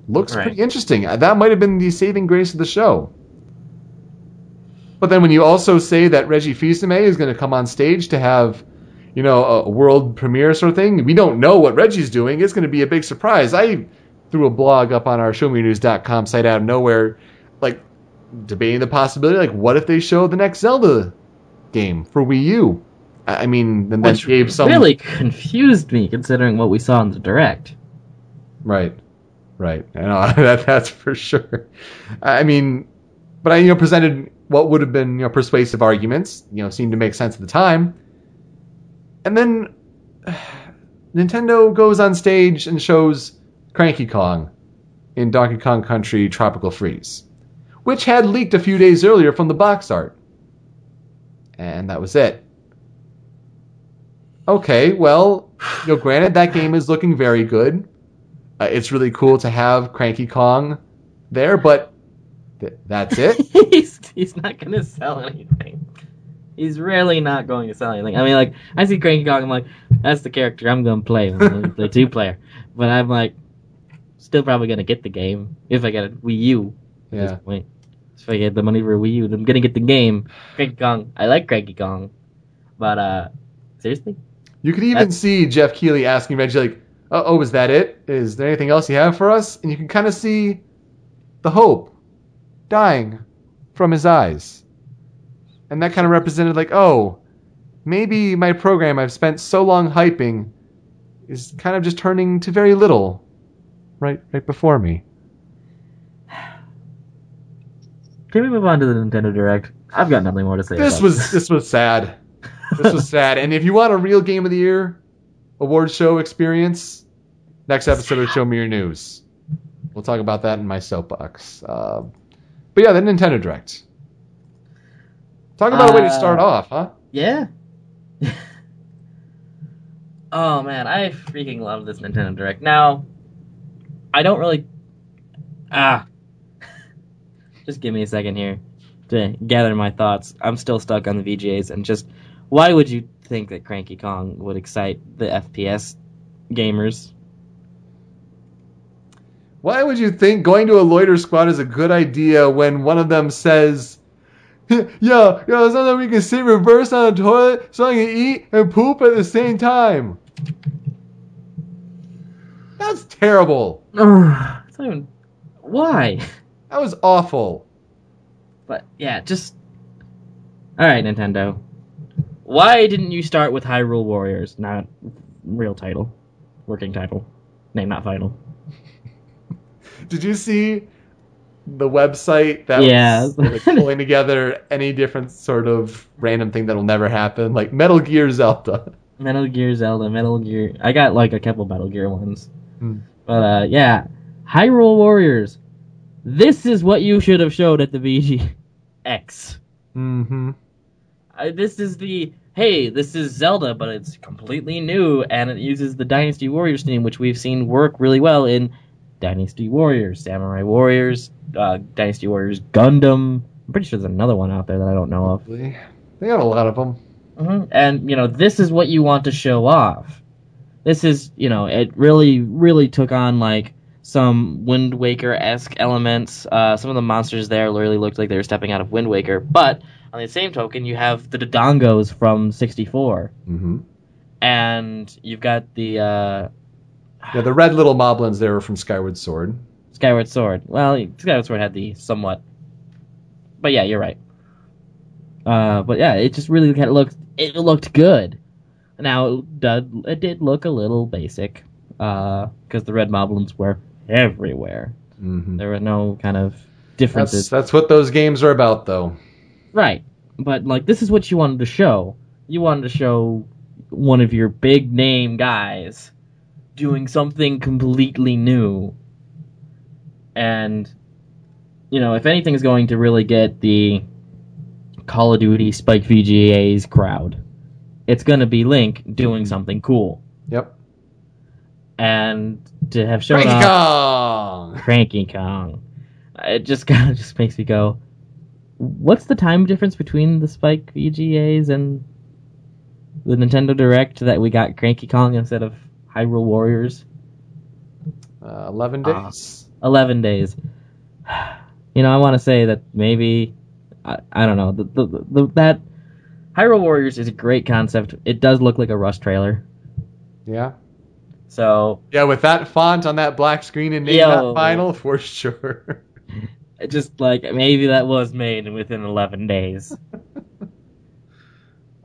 looks Right. pretty interesting. Uh, That might have been the saving grace of the show. But then when you also say that Reggie Fils-Aimé is going to come on stage to have, you know, a world premiere sort of thing, we don't know what Reggie's doing. It's going to be a big surprise. I threw a blog up on our showmenews.com site out of nowhere, like debating the possibility, like what if they show the next Zelda game for Wii U? I mean, then that gave some really confused me considering what we saw in the direct. Right, right. I know that that's for sure. I mean, but I you know presented what would have been you know persuasive arguments. You know, seemed to make sense at the time. And then Nintendo goes on stage and shows Cranky Kong in Donkey Kong Country Tropical Freeze, which had leaked a few days earlier from the box art. And that was it. Okay, well, you know, granted that game is looking very good. Uh, it's really cool to have Cranky Kong there, but th- that's it. he's he's not gonna sell anything. He's really not going to sell anything. I mean, like I see Cranky Kong, I'm like, that's the character I'm gonna play, the two player. But I'm like, still probably gonna get the game if I get a Wii U. At Yeah. this point, if I get the money for a Wii U, I'm gonna get the game. Cranky Kong, I like Cranky Kong, but uh, seriously, You could even That's- see Jeff Keighley asking Reggie, like, oh, oh, is that it? Is there anything else you have for us? And you can kind of see the hope dying from his eyes. And that kind of represented, like, oh, maybe my program I've spent so long hyping is kind of just turning to very little right, right before me. can we move on to the Nintendo Direct? I've got nothing more to say. This was this was sad. This was sad. And if you want a real Game of the Year award show experience, next episode of Show Me Your News. We'll talk about that in my soapbox. Uh, but yeah, the Nintendo Direct. Talk about a way to start Uh, off, huh? Yeah. oh man, I freaking love this Nintendo Direct. Now, I don't really. Ah. Just give me a second here to gather my thoughts. I'm still stuck on the VGAs and just. Why would you think that Cranky Kong would excite the FPS gamers? Why would you think going to a loiter squad is a good idea when one of them says, "Yo, yo, something we can sit reverse on a toilet so I can eat and poop at the same time"? That's terrible. it's not even. Why? That was awful. But yeah, just all right, Nintendo. Why didn't you start with Hyrule Warriors, not real title, working title, name not final? Did you see the website that Yeah. was like, pulling together any different sort of random thing that'll never happen, like Metal Gear Zelda? Metal Gear Zelda, Metal Gear. I got like a couple Metal Gear ones, Hmm. but uh, yeah, Hyrule Warriors. This is what you should have showed at the VGX. Mm-hmm. Uh, this is the hey, this is Zelda, but it's completely new, and it uses the Dynasty Warriors theme, which we've seen work really well in Dynasty Warriors, Samurai Warriors, uh, Dynasty Warriors Gundam. I'm pretty sure there's another one out there that I don't know of. They got a lot of them. hmm And you know, this is what you want to show off. This is, you know, it really, really took on like some Wind Waker esque elements. Uh, some of the monsters there really looked like they were stepping out of Wind Waker. But on the same token, you have the Dodongos from '64, Mm-hmm. and you've got the uh, Yeah, the red little moblins there were from Skyward Sword. Skyward Sword. Well, Skyward Sword had the somewhat, but yeah, you're right. Uh, but yeah, it just really kind of looked it looked good. Now it did, it did look a little basic because the red moblins were everywhere. Mm-hmm. There were no kind of That's differences. that's what those games are about, though. Right. But like this is what you wanted to show. You wanted to show one of your big name guys doing something completely new. And you know, if anything is going to really get the Call of Duty Spike VGA's crowd, it's going to be Link doing something cool. Yep. And to have shown Cranky off Kong. Cranky Kong. It just kind of just makes me go, what's the time difference between the Spike VGAs and the Nintendo Direct that we got Cranky Kong instead of Hyrule Warriors? Uh, Eleven days. 11 days. You know, I want to say that maybe, I, I don't know, the, the, the, that Hyrule Warriors is a great concept. It does look like a Rust trailer. Yeah. So, Yeah, with that font on that black screen and name Yo. that final for sure. just like maybe that was made within 11 days.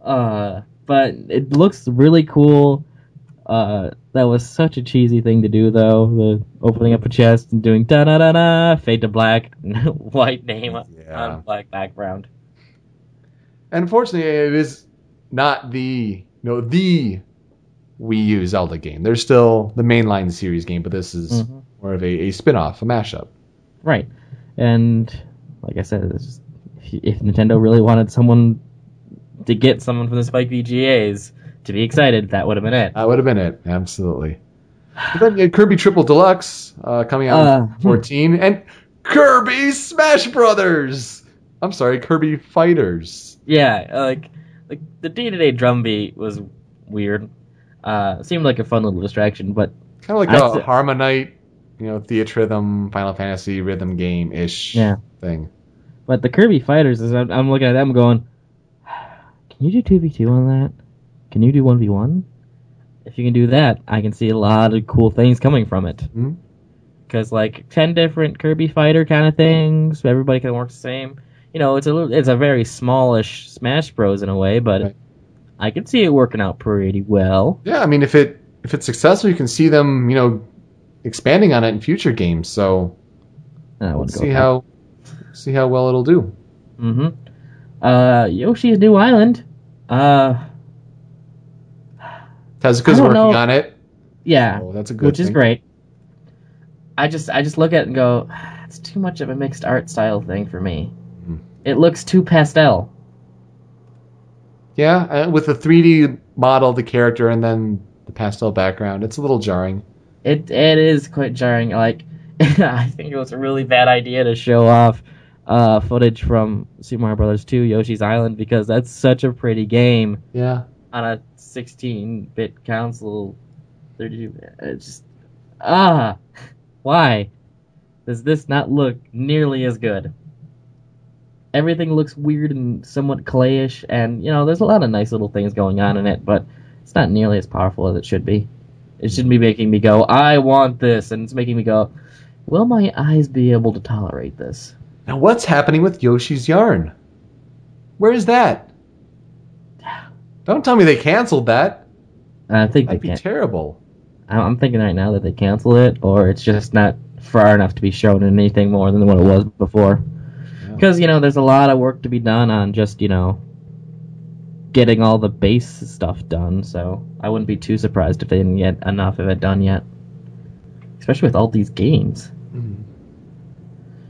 uh, but it looks really cool. Uh, that was such a cheesy thing to do, though. The opening up a chest and doing da da da da, fade to black, white name Yeah. on black background. And unfortunately, it is not the know the Wii U Zelda game. There's still the mainline series game, but this is Mhm. more of a, a spin-off, a mashup. Right. And like I said, it's just, if, if Nintendo really wanted someone to get someone from the Spike VGAs to be excited, that would have been it. That would have been it, absolutely. But then you had Kirby Triple Deluxe uh, coming out Uh, in 14, and Kirby Smash Brothers. I'm sorry, Kirby Fighters. Yeah, like like the day to day drumbeat was weird. Uh, seemed like a fun little distraction, but Kind of like That's a it. HarmoKnight, you know, Theatrhythm, Final Fantasy rhythm game ish Yeah. thing. but the Kirby Fighters is I'm, I'm looking at them going, can you do two v two on that? Can you do one v one? If you can do that, I can see a lot of cool things coming from it. Hmm? Because like ten different Kirby Fighter kind of things, everybody can work the same. You know, it's a little, it's a very smallish Smash Bros in a way, but Right. I can see it working out pretty well. Yeah, I mean, if it if it's successful, you can see them, you know, expanding on it in future games. So we'll see how see how well it'll do. Mm-hmm. Uh, Yoshi's New Island. Uh, Tezuka's working know. on it. yeah, Oh, that's a good which is great. I just I just look at it and go, it's too much of a mixed art style thing for me. Mhm. It looks too pastel. Yeah, uh, with the 3D model of the character and then the pastel background, it's a little jarring. It it is quite jarring. Like I think it was a really bad idea to show off uh, footage from Super Mario Brothers 2 Yoshi's Island because that's such a pretty game Yeah. on a 16-bit console. 32. It's just ah, why does this not look nearly as good? Everything looks weird and somewhat clayish, and you know, there's a lot of nice little things going on in it, but it's not nearly as powerful as it should be. It shouldn't be making me go, I want this, and it's making me go, will my eyes be able to tolerate this? Now, what's happening with Yoshi's Yarn? Where is that? Don't tell me they canceled that. I think they That'd be can't. terrible. I'm I'm thinking right now that they canceled it, or it's just not far enough to be shown in anything more than what it was before. Yeah. Because you know, there's a lot of work to be done on just you know getting all the base stuff done. So I wouldn't be too surprised if they didn't get enough of it done yet, especially with all these games.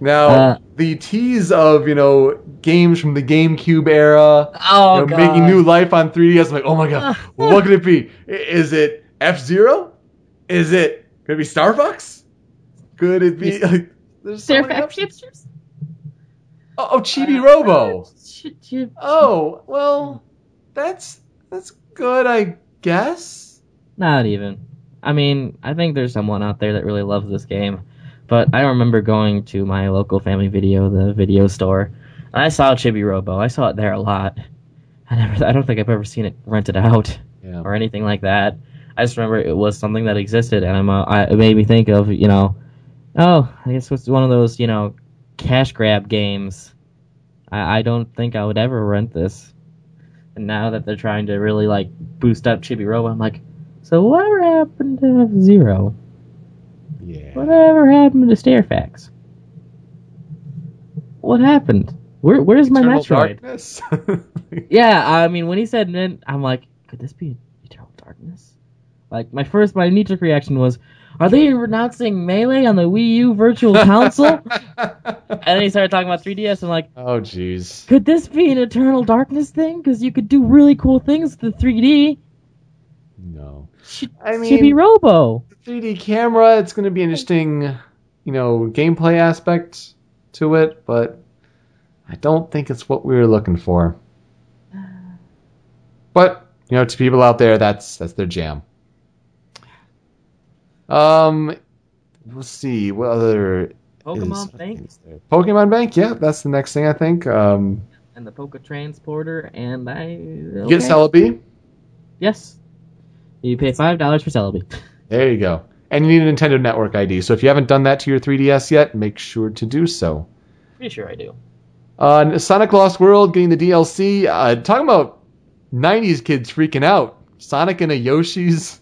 Now, Uh, the tease of, you know, games from the GameCube era, Oh you know, making new life on 3DS, I'm like, oh my god, what could it be? Is it F Zero? Is it could it be Star Fox? Could it be like there's so many options. Oh, oh, Chibi Robo. Oh, well, that's that's good, I guess. Not even. I mean, I think there's someone out there that really loves this game. But I remember going to my local family video, the video store, and I saw Chibi Robo. I saw it there a lot. I never, I don't think I've ever seen it rented out Yeah. or anything like that. I just remember it was something that existed, and I'm, uh, I, it made me think of, you know, oh, I guess it's one of those, you know, cash grab games. I, I don't think I would ever rent this. And now that they're trying to really like boost up Chibi Robo, I'm like, so whatever happened to F Zero? Yeah. Whatever happened to Star Fox? What happened? Where where's my Eternal Metroid? Darkness? Yeah, I mean when he said Nin, I'm like, could this be Eternal Darkness? Like my first my knee reaction was, are they announcing Melee on the Wii U Virtual Console? and then he started talking about 3DS. I'm like, oh, jeez. could this be an Eternal Darkness thing? Because you could do really cool things with the 3D. No. Sh- I Chibi mean, Robo. 3D camera, it's going to be an interesting, you know, gameplay aspect to it, but I don't think it's what we were looking for. But, you know, to people out there, that's that's their jam. Um, let's see what other Pokemon is, Bank? Pokemon Bank, yeah, that's the next thing I think. Um, and the Poke Transporter, and I you get okay. Celebi. Yes. You pay five dollars for Celebi. There you go. And you need a Nintendo Network ID. So if you haven't done that to your 3DS yet, make sure to do so. Pretty sure I do. Uh, Sonic Lost World getting the DLC. Uh, talking about 90s kids freaking out. Sonic and a Yoshi's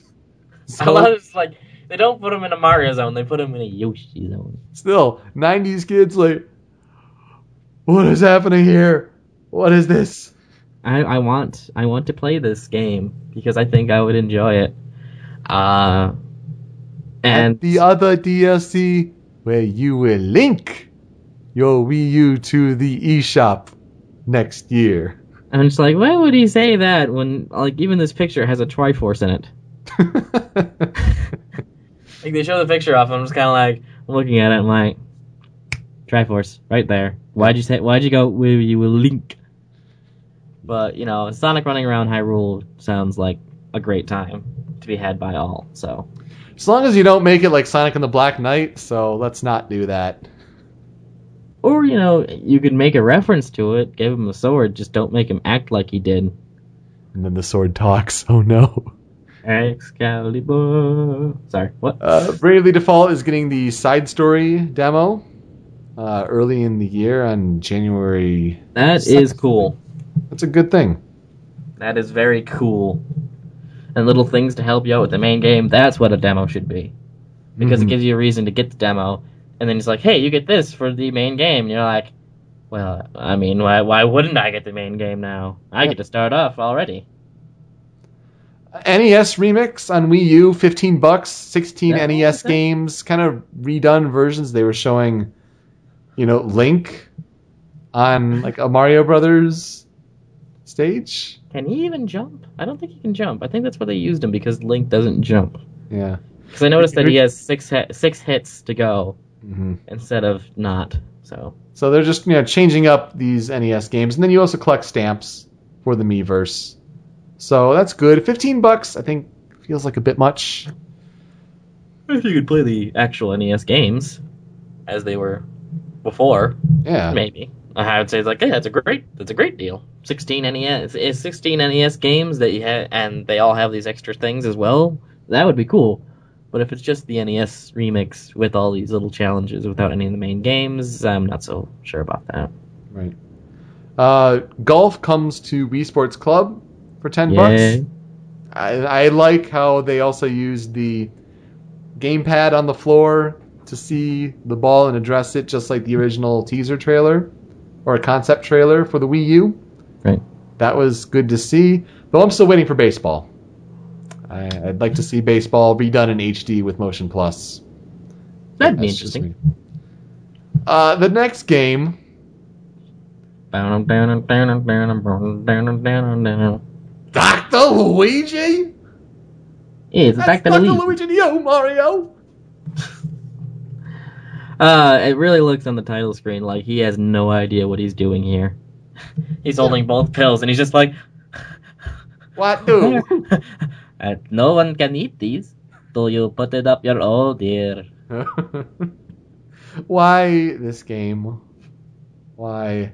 a lot of it's like they don't put him in a Mario zone; they put him in a Yoshi zone. Still, 90s kids like, what is happening here? What is this? I, I want I want to play this game because I think I would enjoy it. Uh, and And the other DLC where you will link your Wii U to the eShop next year. I'm just like, why would he say that when like even this picture has a Triforce in it? Like they show the picture off, I'm just kind of like looking at it. I'm like, Triforce, right there. Why'd you say? Why'd you go? Where you will link? But you know, Sonic running around Hyrule sounds like a great time to be had by all. So as long as you don't make it like Sonic and the Black Knight, so let's not do that. Or, you know, you could make a reference to it, give him a sword, just don't make him act like he did. And then the sword talks. Oh no. Excalibur. Sorry, what? Uh, Bravely Default is getting the side story demo uh, early in the year on January. That is cool. That's a good thing. That is very cool. And little things to help you out with the main game, that's what a demo should be. Because Mhm. it gives you a reason to get the demo, and then it's like, hey, you get this for the main game. And you're like, well, I mean, why, why wouldn't I get the main game now? I get to start off already. NES remix on Wii U, 15 bucks, 16 Yeah. NES games, kind of redone versions. They were showing, you know, Link on like a Mario Brothers stage. Can he even jump? I don't think he can jump. I think that's why they used him, because Link doesn't jump. Yeah. Because I noticed that he has six six hits to go hmm instead of not. So So they're just you know changing up these NES games, and then you also collect stamps for the Miiverse. So that's good. 15 bucks, I think, feels like a bit much. if you could play the actual NES games as they were before, Yeah. maybe I would say it's like, yeah, that's a great, that's a great deal. Sixteen NES, is sixteen NES games that you have, and they all have these extra things as well. That would be cool. But if it's just the NES remix with all these little challenges without any of the main games, I'm not so sure about that. Right. Uh, golf comes to Wii Sports Club for 10 Yeah. bucks. I, I like how they also use the gamepad on the floor to see the ball and address it, just like the original teaser trailer or a concept trailer for the Wii U. Right. That was good to see. Though I'm still waiting for baseball. I, I'd like to see baseball redone in HD with Motion Plus. That'd be That's interesting. Uh, the next game, Dr. Luigi? Yeah, It's That's Dr. the Luigi to you, Mario! Uh, it really looks on the title screen like he has no idea what he's doing here. He's holding both pills and he's just like, What do? Uh, no one can eat these. So you put it up your oh dear. Why this game? Why?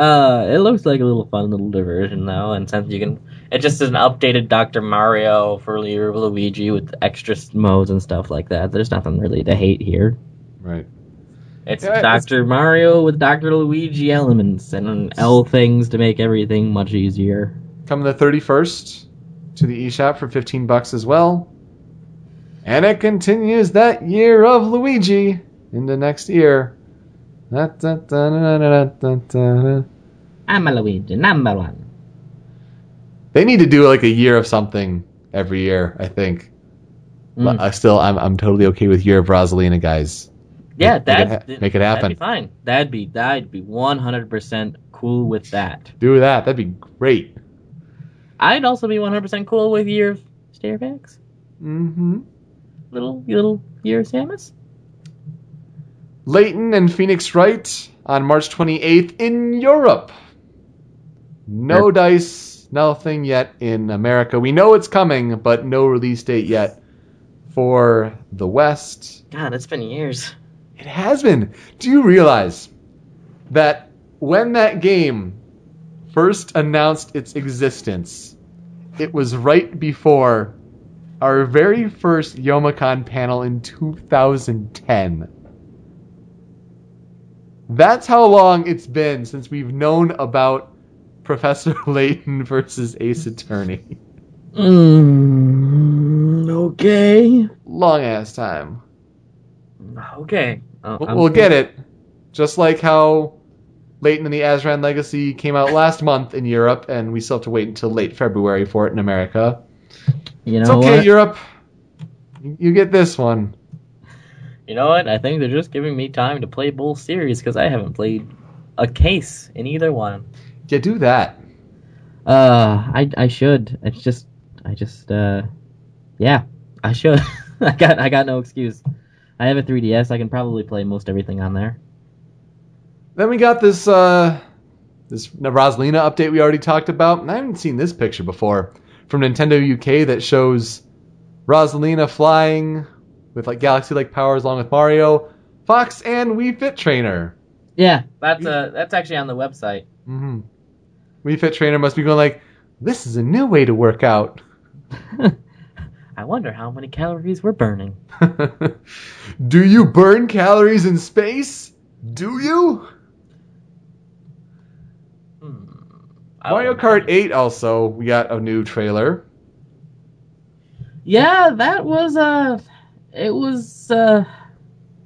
Uh, it looks like a little fun little diversion though, and since you can, it just is an updated Dr. Mario for your Luigi with extra modes and stuff like that. There's nothing really to hate here. Right. It's Yeah, Dr. Mario with Dr. Luigi elements and L things to make everything much easier. Come the 31st to the eShop for 15 bucks as well. And it continues that year of Luigi into next year. I'm a Luigi, number one. They need to do like a year of something every year, I think. But Mm. I still, I'm, I'm totally okay with Year of Rosalina, guys. Yeah, Make that ha- make it happen. That'd be fine. That'd be that'd be one hundred percent cool with that. Do that. That'd be great. I'd also be one hundred percent cool with year of Star Fox. Mm-hmm. Little little year of Samus. Layton and Phoenix Wright on March 28th in Europe. No Sure. dice, nothing yet in America. We know it's coming, but no release date yet for the West. God, it's been years. It has been. Do you realize that when that game first announced its existence, it was right before our very first Yomicon panel in 2010? That's how long it's been since we've known about Professor Layton versus Ace Attorney. Mm, okay. Long ass time. Okay. Oh, We'll, we'll get it. Just like how Layton and the Azran Legacy came out last month in Europe, and we still have to wait until late February for it in America. You know It's okay, what? Europe. You get this one. You know what? I think they're just giving me time to play both series because I haven't played a case in either one. Yeah, do that. Uh, I I should. It's just I just uh, yeah, I should. I got I got no excuse. I have a 3DS. I can probably play most everything on there. Then we got this uh, this Rosalina update we already talked about. And I haven't seen this picture before from Nintendo UK that shows Rosalina flying with like galaxy-like powers along with Mario, Fox, and Wii Fit Trainer. Yeah, that's uh that's actually on the website. Mm-hmm. Wii Fit Trainer must be going like, this is a new way to work out. I wonder how many calories we're burning. Do you burn calories in space? Do you? Hmm. I Mario Kart 8 also, we got a new trailer. Yeah, that was uh it was uh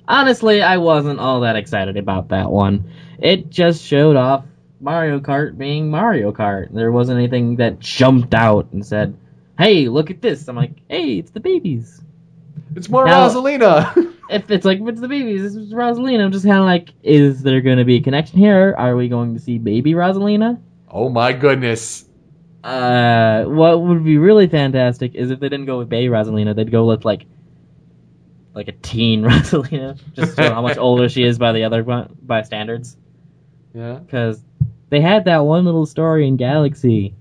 honestly I wasn't all that excited about that one. It just showed off Mario Kart being Mario Kart. There wasn't anything that jumped out and said, "Hey, look at this." I'm like, "Hey, it's the babies." It's more Now- Rosalina. If it's like if it's the babies, is Rosalina. I'm just kind of like, is there going to be a connection here? Are we going to see baby Rosalina? oh my goodness. Uh, what would be really fantastic is if they didn't go with baby Rosalina, they'd go with like, like a teen Rosalina, just how much older she is by the other by standards. Yeah. Because they had that one little story in Galaxy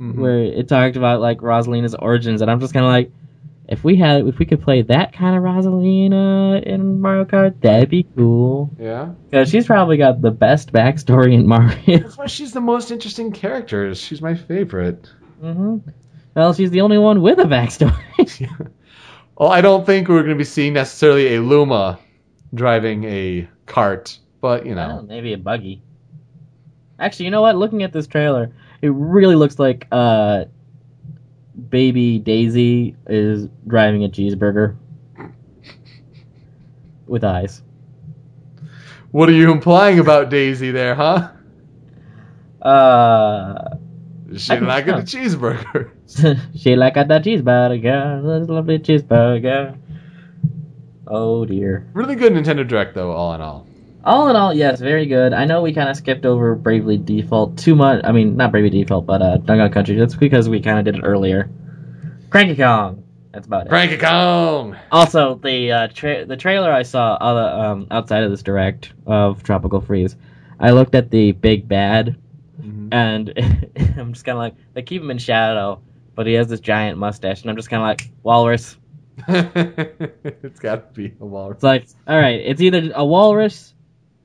Mhm. where it talked about like Rosalina's origins, and I'm just kind of like, if we had, if we could play that kind of Rosalina in Mario Kart, that'd be cool. Yeah. Because she's probably got the best backstory in Mario. That's why she's the most interesting character. She's my favorite. hmm Well, she's the only one with a backstory. Well, I don't think we're going to be seeing necessarily a Luma driving a cart, but you Well, know. maybe a buggy. Actually, you know what? Looking at this trailer, it really looks like uh, baby Daisy is driving a cheeseburger with eyes. What are you implying about Daisy there, huh? Uh, She like a cheeseburger. she like got that cheeseburger, this lovely cheeseburger. Oh dear. Really good Nintendo Direct, though, all in all. All in all, yes, very good. I know we kind of skipped over Bravely Default too much. I mean, not Bravely Default, but uh, Doggone Country. That's because we kind of did it earlier. Cranky Kong. That's about it. Cranky Kong! Also, the uh, tra- the trailer I saw other, um, outside of this direct of Tropical Freeze, I looked at the big bad, Mhm. and I'm just kind of like, they keep him in shadow, but he has this giant mustache, and I'm just kind of like, Walrus. it's got to be a walrus. It's like, all right, it's either a Walrus,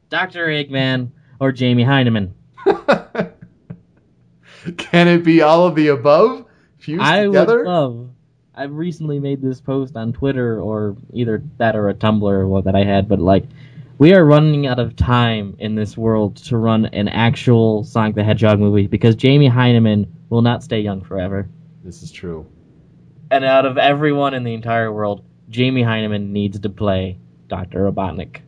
Dr. Eggman, or Jamie Hyneman. Can it be all of the above fused I together? would love. I recently made this post on Twitter or either that or a Tumblr or that I had, but like, we are running out of time in this world to run an actual Sonic the Hedgehog movie because Jamie Hyneman will not stay young forever. This is true. And out of everyone in the entire world, Jamie Hyneman needs to play Dr. Robotnik.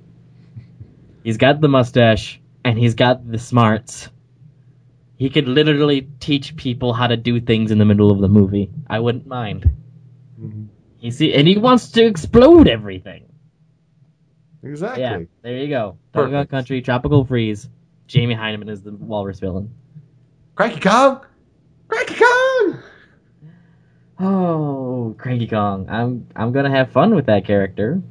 He's got the mustache and he's got the smarts. He could literally teach people how to do things in the middle of the movie. I wouldn't mind. Mhm. You see, and he wants to explode everything. Exactly. Yeah, there you go. Doggone Country, Tropical Freeze. Jamie Hyneman is the walrus villain. Cranky Kong! Cranky Kong! Oh, Cranky Kong. I'm I'm gonna have fun with that character.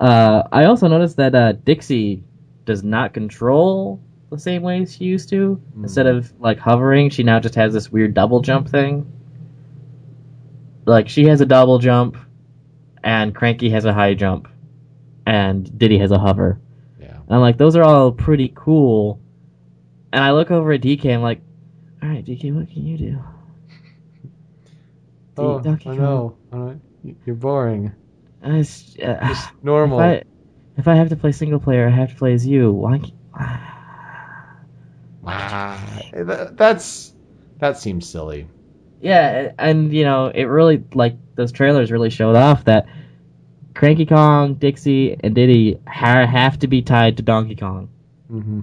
Uh, I also noticed that uh, Dixie does not control the same way she used to. Hmm. Instead of like hovering, she now just has this weird double jump thing. Like she has a double jump, and Cranky has a high jump, and Diddy has a hover. Yeah. And I'm like, those are all pretty cool. And I look over at DK, I'm like, all right, DK, what can you do? Oh, Donkey I Kong. know. I know. You're boring. Uh, it's, uh, Just normal. If I, if I have to play single player, I have to play as you. Why? can't- Ah, that, that's that seems silly. Yeah, and you know, it really like those trailers really showed off that Cranky Kong, Dixie, and Diddy ha- have to be tied to Donkey Kong, hmm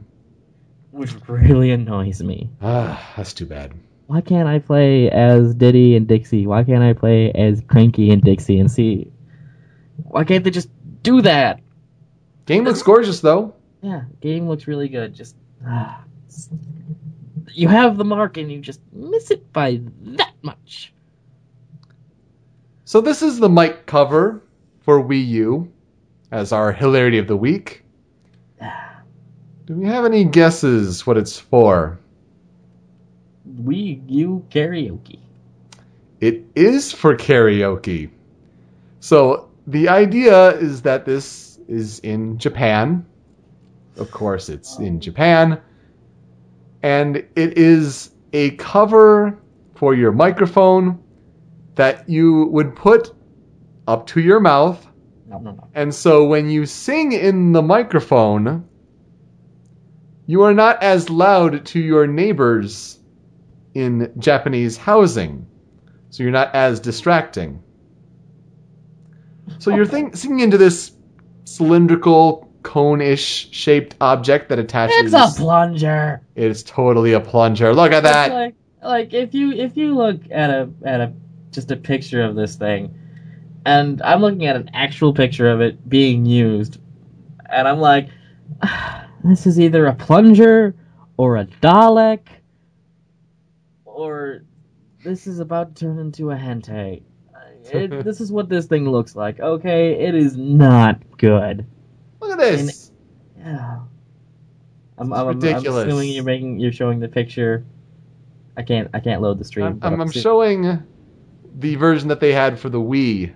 which really annoys me. Ah, that's too bad. Why can't I play as Diddy and Dixie? Why can't I play as Cranky and Dixie and see? Why can't they just do that? Game looks gorgeous though. Yeah, game looks really good. Just ah, you have the mark and you just miss it by that much. So this is the mic cover for Wii U as our hilarity of the week. Do we have any guesses what it's for? Wii U karaoke. It is for karaoke. So the idea is that this is in Japan. Of course, it's in Japan. And it is a cover for your microphone that you would put up to your mouth. No, no, no. And so when you sing in the microphone, you are not as loud to your neighbors in Japanese housing. So you're not as distracting. So you're think, singing into this cylindrical, cone-ish shaped object that attaches. It's a plunger. It's totally a plunger. Look at that. like, like if you if you look at a at a just a picture of this thing, and I'm looking at an actual picture of it being used, and I'm like, this is either a plunger or a Dalek, this is about to turn into a hentai. Uh, it, this is what this thing looks like. Okay, it is not good. Look at this. Yeah. I'm, I'm, ridiculous. I'm assuming you're making you're showing the picture. I can't I can't load the stream. I'm, I'm, I'm showing the version that they had for the Wii,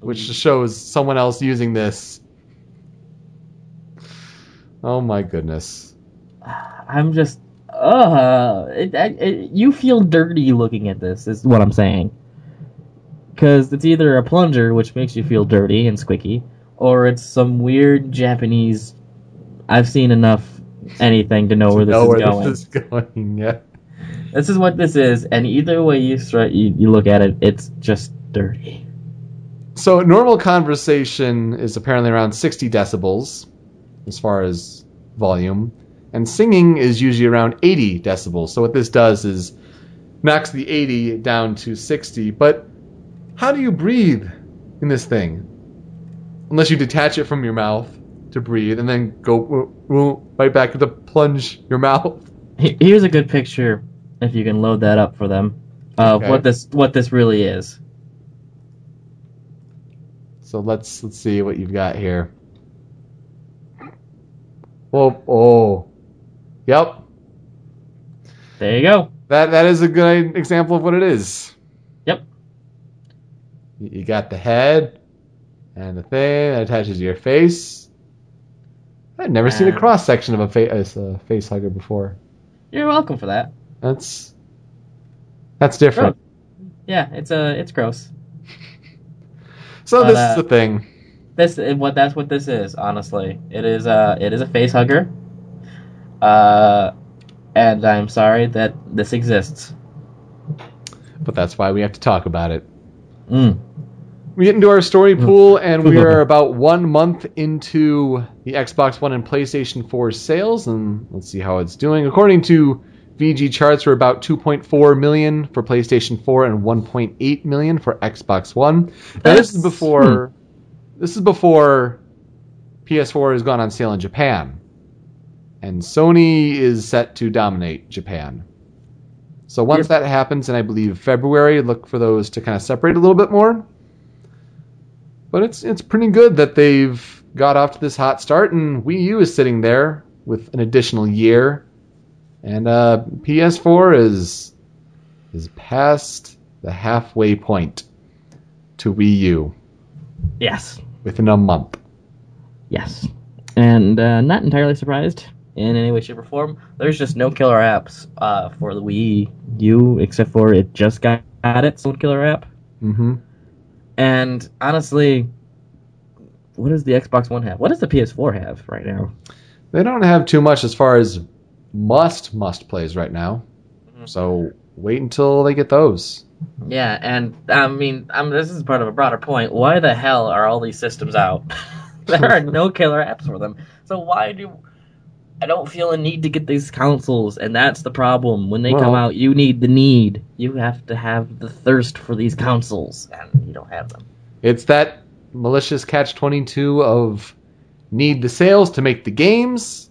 which shows someone else using this. Oh my goodness. I'm just uh it, it, you feel dirty looking at this is what I'm saying. Cuz it's either a plunger which makes you feel dirty and squicky or it's some weird Japanese I've seen enough anything to know where this know is where going. this is going. Yeah. This is what this is and either way you you, you look at it it's just dirty. So normal conversation is apparently around 60 decibels as far as volume, and singing is usually around 80 decibels. So what this does is knocks the 80 down to 60. But how do you breathe in this thing? Unless you detach it from your mouth to breathe, and then go right back to plunge your mouth. Here's a good picture, if you can load that up for them, of Okay. what this what this really is. So let's let's see what you've got here. Oh, oh, yep. There you go. That that is a good example of what it is. Yep. You got the head and the thing that attaches to your face. I've never seen a cross section of a, fa- a face hugger before. You're welcome for that. That's that's different. Yeah, it's uh, it's gross. So But, this uh, is the thing. This what that's what this is. Honestly, it is uh, it is a face hugger. Uh, and I'm sorry that this exists. But that's why we have to talk about it. Mm. We get into our story pool, and we are about one month into the Xbox One and PlayStation 4 sales, and let's see how it's doing. According to VGChartz, we're about 2.4 million for PlayStation 4 and 1.8 million for Xbox One. Now, this is That's- before this is before PS4 has gone on sale in Japan, and Sony is set to dominate Japan. So once Yep. that happens, and I believe February, look for those to kind of separate a little bit more. But it's it's pretty good that they've got off to this hot start, and Wii U is sitting there with an additional year, and uh, PS4 is is past the halfway point to Wii U Yes, within a month. yes, and uh, not entirely surprised in any way, shape, or form. There's just no killer apps uh, for the Wii U except for it just got its own killer app. Mm-hmm. And honestly, what does the Xbox One have? What does the PS4 have right now? They don't have too much as far as must must plays right now. Mhm. So wait until they get those. Yeah, and I mean, I mean, this is part of a broader point. Why the hell are all these systems out? there are no killer apps for them. So why do I don't feel a need to get these consoles? And that's the problem. When they come out, you need the need. You have to have the thirst for these consoles, and you don't have them. It's that malicious catch 22 of need the sales to make the games,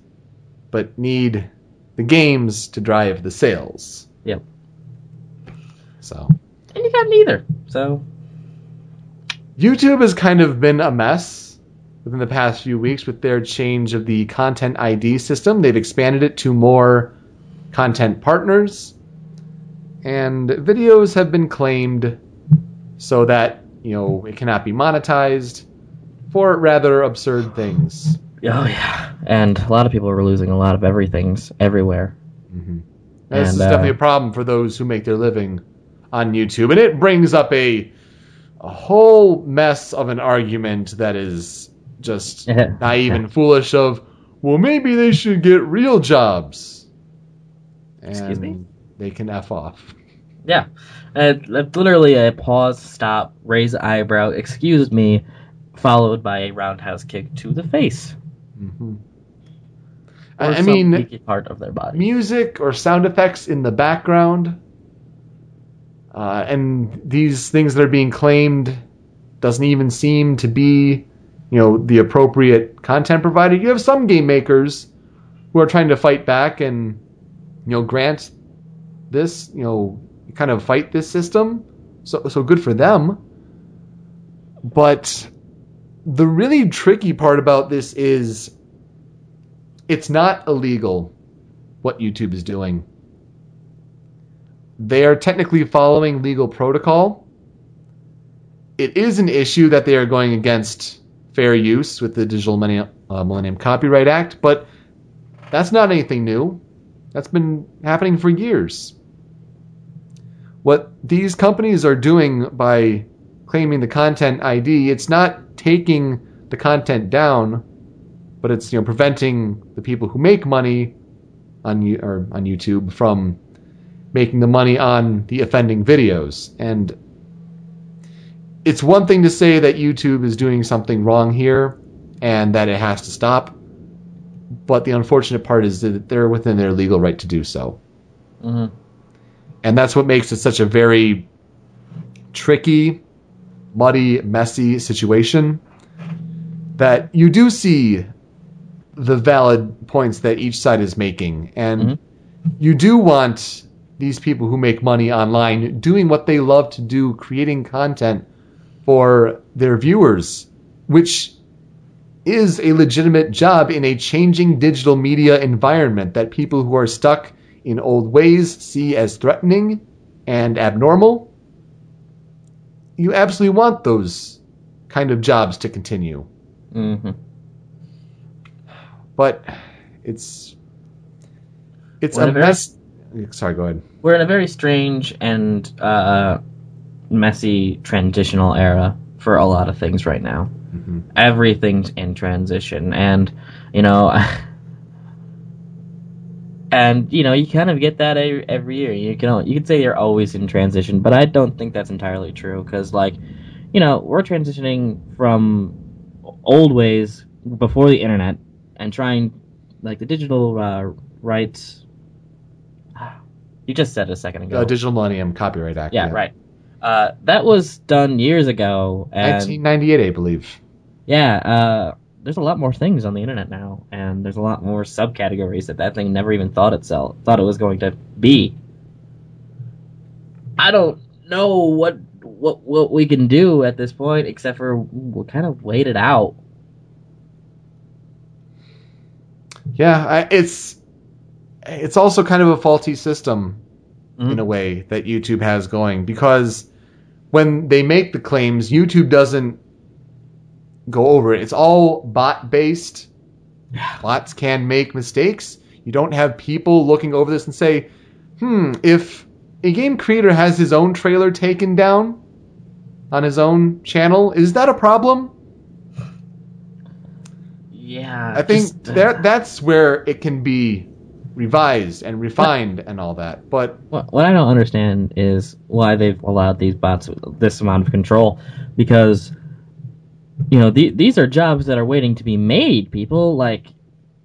but need the games to drive the sales. Yep. So, And you got neither. So YouTube has kind of been a mess within the past few weeks with their change of the content ID system. They've expanded it to more content partners, and videos have been claimed so that, you know, it cannot be monetized for rather absurd things. oh yeah, and a lot of people are losing a lot of everything's everywhere. Mm-hmm. This is uh, definitely a problem for those who make their living on YouTube, and it brings up a a whole mess of an argument that is just naive and foolish. Of well, maybe they should get real jobs, and Excuse me? they can f off. Yeah, uh, literally a pause, stop, raise eyebrow, excuse me, followed by a roundhouse kick to the face. hmm Or I, mean, part of their body. music or sound effects in the background, uh, and these things that are being claimed doesn't even seem to be, you know, the appropriate content provided. You have some game makers who are trying to fight back and, you know, grant this, you know, kind of fight this system. So, so good for them. But the really tricky part about this is it's not illegal what YouTube is doing. They are technically following legal protocol. It is an issue that they are going against fair use with the Digital Millennium, uh, Millennium Copyright Act, but that's not anything new. That's been happening for years. What these companies are doing by claiming the content ID, it's not taking the content down, but it's you know preventing the people who make money on or on YouTube from making the money on the offending videos. And it's one thing to say that YouTube is doing something wrong here and that it has to stop, but the unfortunate part is that they're within their legal right to do so. hmm And that's what makes it such a very tricky, muddy, messy situation that you do see the valid points that each side is making. And Mhm. you do want these people who make money online doing what they love to do, creating content for their viewers, which is a legitimate job in a changing digital media environment that people who are stuck in old ways see as threatening and abnormal. You absolutely want those kind of jobs to continue. hmm But it's it's Well, a a very- mess. Sorry, go ahead. We're in a very strange and uh, messy transitional era for a lot of things right now. Mhm. Everything's in transition, and you know, and you know, you kind of get that every, every year. You can you can say you're always in transition, but I don't think that's entirely true because, like, you know, we're transitioning from old ways before the internet and trying like the digital uh, rights. You just said it a second ago. Uh, Digital Millennium Copyright Act. yeah, right. Uh, that was done years ago, and 1998, I believe. yeah, uh, there's a lot more things on the internet now, and there's a lot more subcategories that that thing never even thought itself thought it was going to be. I don't know what what what we can do at this point, except for we'll kind of wait it out. Yeah, I, it's it's also kind of a faulty system Mhm. in a way that YouTube has going because when they make the claims, YouTube doesn't go over it. It's all bot based. Bots can make mistakes. You don't have people looking over this and say, "Hmm, if a game creator has his own trailer taken down on his own channel, is that a problem?" Yeah, I think just, uh, that that's where it can be revised and refined and all that. But What, what I don't understand is why they've allowed these bots this amount of control, because you know the, these are jobs that are waiting to be made. People like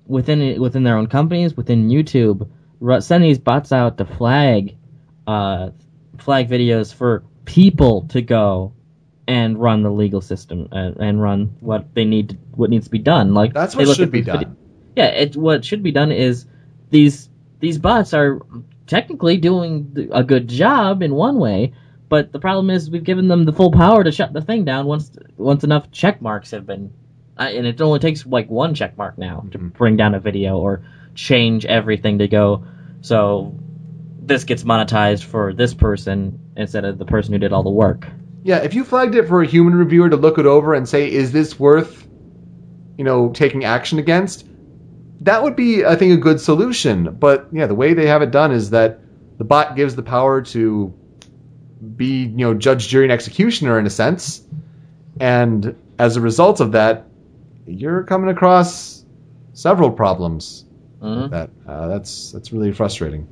within within their own companies, within YouTube, send these bots out to flag uh, flag videos for people to go and run the legal system and, and run what they need to, what needs to be done. Like that's what should be done. vid- yeah, it, what should be done is these these bots are technically doing a good job in one way, but the problem is we've given them the full power to shut the thing down once once enough check marks have been, uh, and it only takes like one check mark now to Mhm. bring down a video or change everything to go. So this gets monetized for this person instead of the person who did all the work. Yeah, if you flagged it for a human reviewer to look it over and say, is this worth, you know, taking action against? That would be, I think, a good solution. But yeah, the way they have it done is that the bot gives the power to be, you know, judge, jury, and executioner in a sense. And as a result of that, you're coming across several problems Mhm. that. Uh, that's that's really frustrating.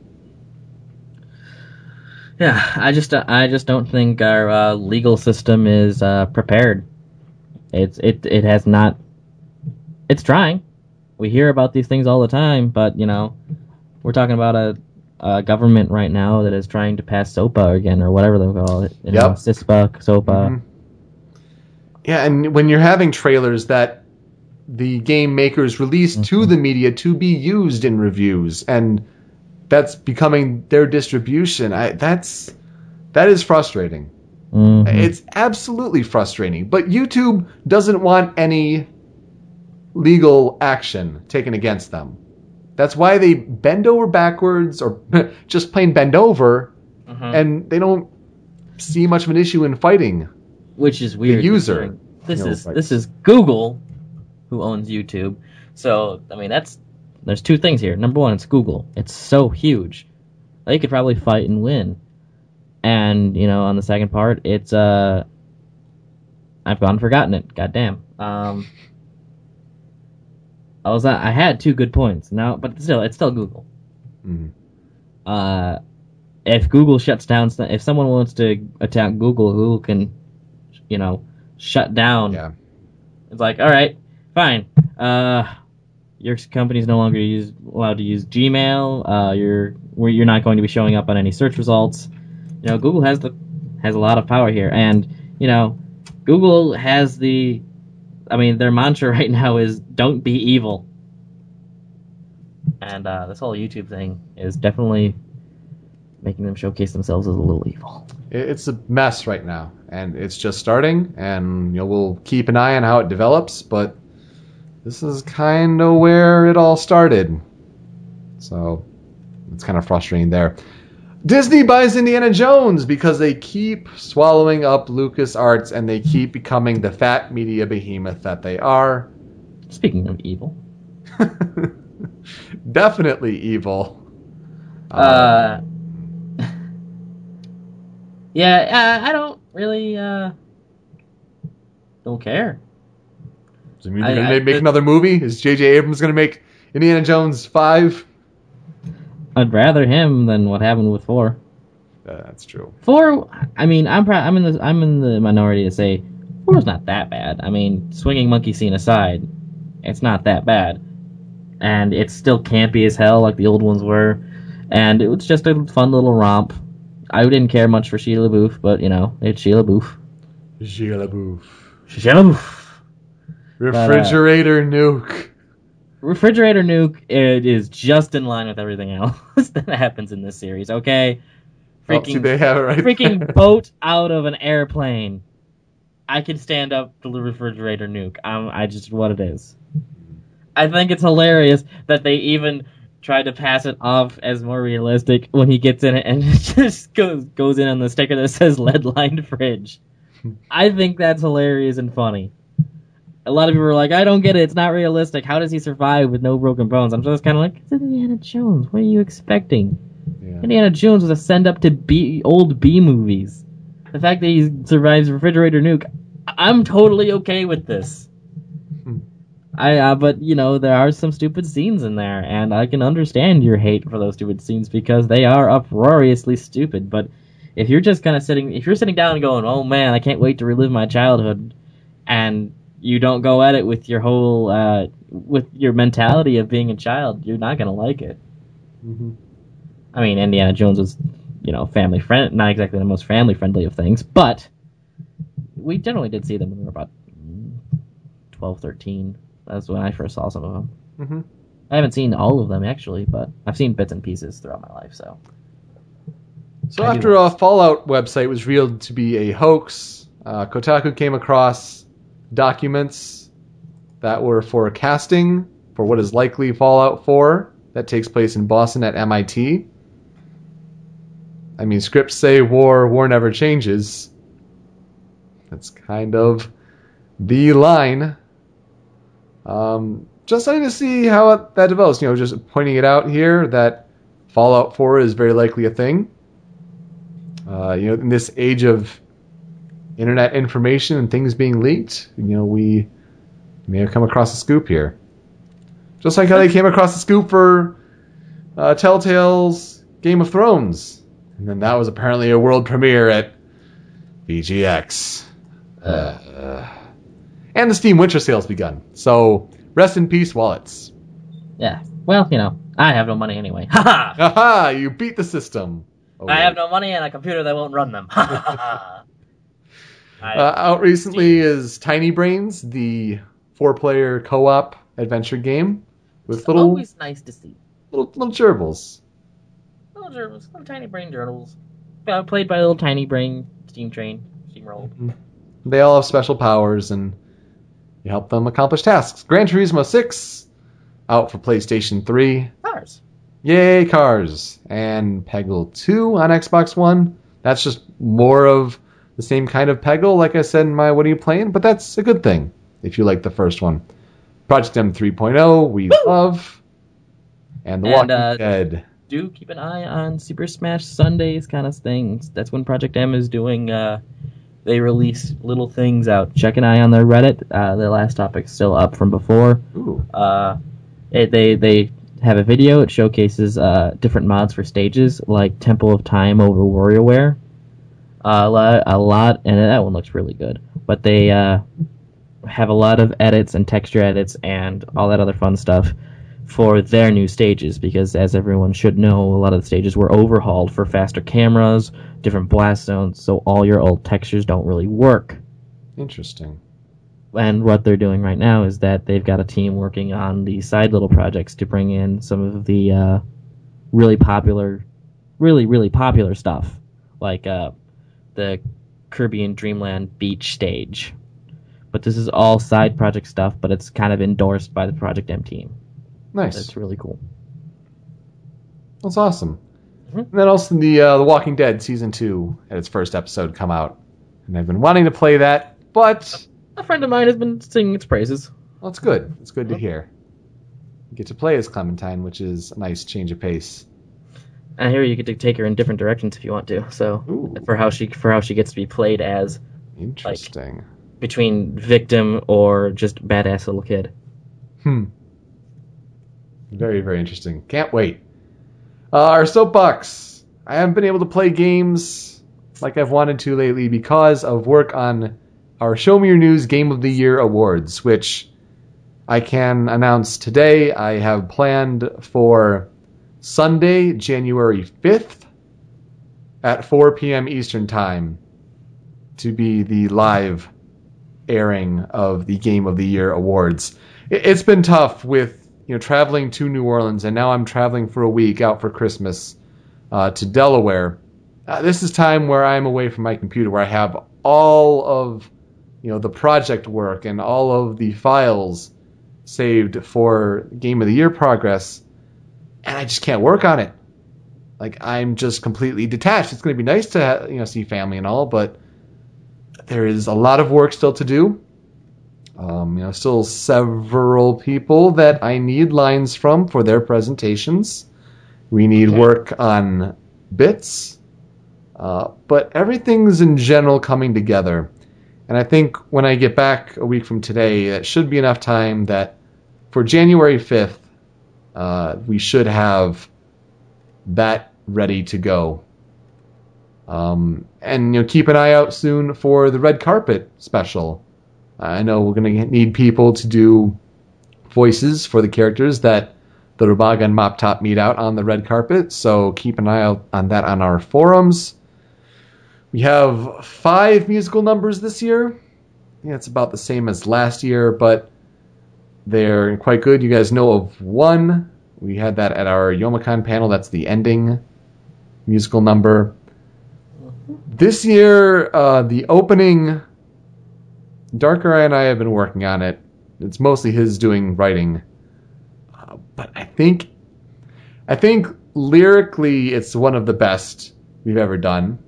Yeah, I just uh, I just don't think our uh, legal system is uh, prepared. It's it it has not. It's trying. We hear about these things all the time, but you know, we're talking about a, a government right now that is trying to pass SOPA again or whatever they call it. You know, Yep. CISPA, SOPA. Mhm. Yeah, and when you're having trailers that the game makers release to the media to be used in reviews, and that's becoming their distribution, I, that's that is frustrating. Mhm. It's absolutely frustrating. But YouTube doesn't want any legal action taken against them. That's why they bend over backwards or just plain bend over, Mhm. and they don't see much of an issue in fighting. which is weird. user, considering This you know, is like- this is Google, who owns YouTube. So I mean, that's there's two things here. Number one, it's Google. It's so huge, they could probably fight and win. And you know, on the second part, it's uh, I've gone and forgotten it. Goddamn. Um, I was I had two good points now, but still, it's still Google. Mhm. Uh, if Google shuts down, if someone wants to attack Google, Google can, you know, shut down. Yeah. It's like, all right, fine. Uh, your company's no longer use, allowed to use Gmail. Uh, you're you're not going to be showing up on any search results. You know, Google has the has a lot of power here, and you know, Google has the. I mean, their mantra right now is "Don't be evil," and uh, this whole YouTube thing is definitely making them showcase themselves as a little evil. It's a mess right now, and it's just starting, and you know we'll keep an eye on how it develops. But this is kind of where it all started, so it's kind of frustrating there. Disney buys Indiana Jones because they keep swallowing up LucasArts and they keep becoming the fat media behemoth that they are. Speaking of evil, Definitely evil. Uh, yeah, uh, I don't really uh, don't care. Does it mean they're gonna make, make another movie? Is J.J. Abrams gonna make Indiana Jones five? I'd rather him than what happened with four. Uh, that's true. Four, I mean, I'm pro- I'm in the I'm in the minority to say four four's not that bad. I mean, swinging monkey scene aside, it's not that bad, and it's still campy as hell like the old ones were, and it was just a fun little romp. I didn't care much for Shia LaBeouf, but you know, it's Shia LaBeouf. Shia LaBeouf. Shia LaBeouf. Refrigerator nuke. Refrigerator nuke it is just in line with everything else that happens in this series. Okay, Oh, freaking they have it right freaking there. boat out of an airplane. I can stand up to the refrigerator nuke. I'm, I just what it is. I think it's hilarious that they even try to pass it off as more realistic when he gets in it and it just goes goes in on the sticker that says lead lined fridge. I think that's hilarious and funny. A lot of people are like, I don't get it. It's not realistic. How does he survive with no broken bones? I'm just kind of like, it's Indiana Jones. What are you expecting? Yeah. Indiana Jones was a send up to B old B movies. The fact that he survives refrigerator nuke, I'm totally okay with this. Hmm. I uh, but you know there are some stupid scenes in there, and I can understand your hate for those stupid scenes because they are uproariously stupid. But if you're just kind of sitting, if you're sitting down and going, "Oh man, I can't wait to relive my childhood," and you don't go at it with your whole uh, with your mentality of being a child, you're not gonna like it. Mhm. I mean, Indiana Jones was, you know, family friend, not exactly the most family friendly of things, but we generally did see them when we were about 12, 13. That's when I first saw some of them. Mhm. I haven't seen all of them actually, but I've seen bits and pieces throughout my life. So So I do after a Fallout website was revealed to be a hoax, uh, Kotaku came across documents that were forecasting for what is likely Fallout 4 that takes place in Boston at MIT. I mean, scripts say war, war never changes. That's kind of the line. Um, just wanting to see how that develops. You know, just pointing it out here that Fallout 4 is very likely a thing. Uh, you know, in this age of internet information and things being leaked, you know, we may have come across a scoop here. Just like how they came across the scoop for uh, Telltale's Game of Thrones. And then that was apparently a world premiere at VGX. Uh, and the Steam Winter Sale's begun. So, rest in peace, wallets. yeah, well, you know, I have no money anyway. Ha ha! Haha, you beat the system. Oh, I wait. have no money and a computer that won't run them. Ha ha ha! ha. Uh, out recently is Tiny Brains, the four-player co-op adventure game with it's little always nice to see. little little gerbils. Little gerbils, little tiny brain journals. Uh, played by a little tiny brain steam train, steamroll. They all have special powers, and you help them accomplish tasks. Gran Turismo 6 out for PlayStation 3. Cars. Yay, cars! And Peggle 2 on Xbox One. That's just more of the same kind of Peggle, like I said in my What Are You Playing? But that's a good thing if you like the first one. Project M 3.0, we love. And The And, Walking uh, Dead. Do keep an eye on Super Smash Sundays kind of things. That's when Project M is doing. Uh, they release little things out. Check an eye on their Reddit. Uh, the last topic's still up from before. Ooh. Uh, it, they they have a video. It showcases uh, different mods for stages, like Temple of Time over WarioWare. Uh, a lot, a lot, and that one looks really good. But they uh, have a lot of edits and texture edits and all that other fun stuff for their new stages because, as everyone should know, a lot of the stages were overhauled for faster cameras, different blast zones, so all your old textures don't really work Interesting. and what they're doing right now is that they've got a team working on the side little projects to bring in some of the uh, really popular, really really popular stuff, like uh, the Caribbean Dreamland beach stage. But this is all side project stuff, but it's kind of endorsed by the Project M team. Nice. That's really cool. That's awesome. Mhm. And then also the uh, The Walking Dead season two had its first episode come out, and I've been wanting to play that, but A friend of mine has been singing its praises. well, it's good. It's good to hear. You get to play as Clementine, which is a nice change of pace. I hear you get to take her in different directions if you want to. So Ooh. for how she for how she gets to be played as Interesting. between victim or just badass little kid. Hmm. Very, very interesting. Can't wait. Uh, our soapbox. I haven't been able to play games like I've wanted to lately because of work on our Show Me Your News Game of the Year awards, which I can announce today. I have planned for Sunday, January 5th at 4 p.m. Eastern Time to be the live airing of the Game of the Year awards. It- It's been tough with you know traveling to New Orleans, and now I'm traveling for a week out for Christmas uh, to Delaware. Uh, this is time where I'm away from my computer, where I have all of you know the project work and all of the files saved for Game of the Year progress, and I just can't work on it. Like I'm just completely detached. It's going to be nice to you know see family and all, but there is a lot of work still to do. Um, you know, still several people that I need lines from for their presentations. We need Okay. work on bits, uh, but everything's in general coming together. And I think when I get back a week from today, that should be enough time that for January 5th, uh, we should have that ready to go. Um, and you know, keep an eye out soon for the red carpet special. I know we're going to need people to do voices for the characters that the Rubaga and Mop Top meet out on the red carpet, so keep an eye out on that on our forums. We have five musical numbers this year. Yeah, it's about the same as last year, but they're quite good. You guys know of one. We had that at our Youmacon panel. That's the ending musical number. This year, uh, the opening, Darker Eye and I have been working on it. It's mostly his doing writing, uh, but I think, I think lyrically, it's one of the best we've ever done.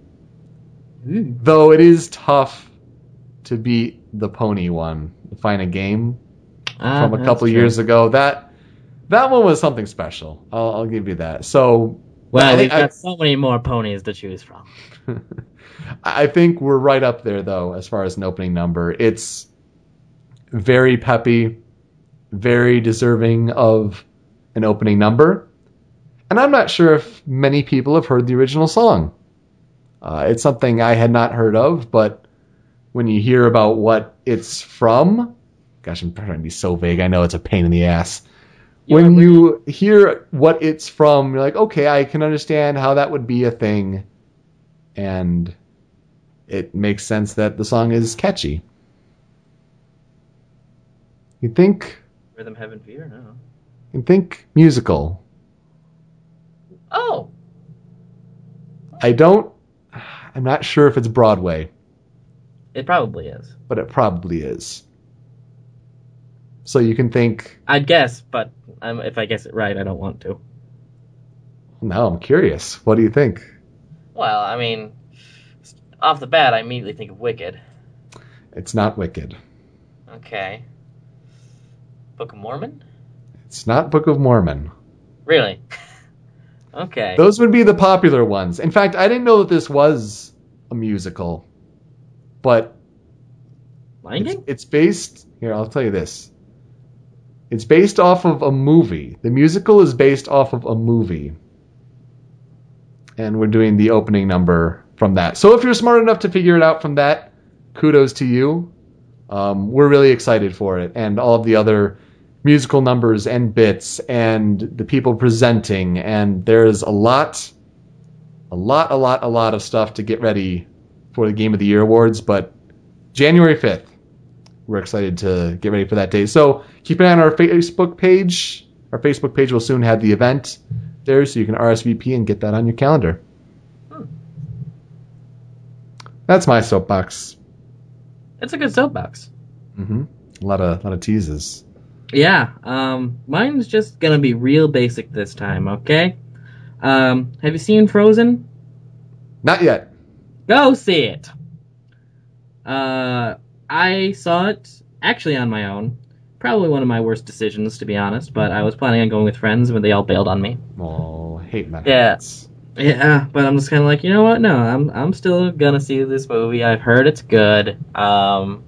Though it is tough to beat the pony one, Find a Game Ah, from a couple years ago. That that one was something special. I'll, I'll give you that. So Well, we've I, got so many more ponies to choose from. I think we're right up there though as far as an opening number. It's very peppy, very deserving of an opening number. And I'm not sure if many people have heard the original song. Uh, it's something I had not heard of, but when you hear about what it's from, gosh, I'm trying to be so vague. I know it's a pain in the ass. when you hear what it's from, you're like, okay, I can understand how that would be a thing. And it makes sense that the song is catchy. You think Rhythm Heaven Fever? No. you think musical. Oh! I don't I'm not sure if it's Broadway, It probably is. but it probably is. So you can think, I'd guess, but um, if I guess it right, I don't want to. No, I'm curious. What do you think? Well, I mean, off the bat, I immediately think of Wicked. It's not Wicked. Okay. Book of Mormon? It's not Book of Mormon. Really? okay. Those would be the popular ones. In fact, I didn't know that this was a musical, but Lion it's, it's based. Here, I'll tell you this. It's based off of a movie. The musical is based off of a movie, and we're doing the opening number from that. So if you're smart enough to figure it out from that, kudos to you. Um, we're really excited for it, and all of the other musical numbers and bits, and the people presenting, and there's a lot, a lot, a lot, a lot of stuff to get ready for the Game of the Year awards. But January 5th, we're excited to get ready for that day. So keep an eye on our Facebook page. Our Facebook page will soon have the event there, so you can RSVP and get that on your calendar. That's my soapbox. It's a good soapbox. Mm hmm A lot of lot of teases. Yeah, um, mine's just gonna be real basic this time, okay? Um, have you seen Frozen? Not yet. Go see it! Uh, I saw it actually on my own. Probably one of my worst decisions, to be honest, but I was planning on going with friends when they all bailed on me. Oh, hate that. Yeah. Yeah, but I'm just kind of like, you know what? No, I'm I'm still gonna see this movie. I've heard it's good. Um,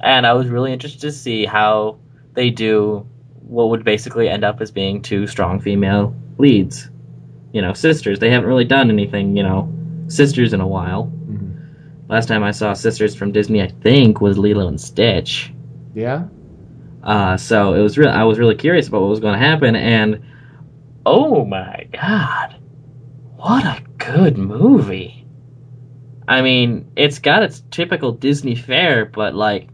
and I was really interested to see how they do what would basically end up as being two strong female leads. You know, sisters. They haven't really done anything, you know, sisters in a while. Last time I saw sisters from Disney, I think, was Lilo and Stitch. Yeah. Uh, so it was real. I was really curious about what was going to happen, and oh my god, what a good movie! I mean, it's got its typical Disney fare, but like,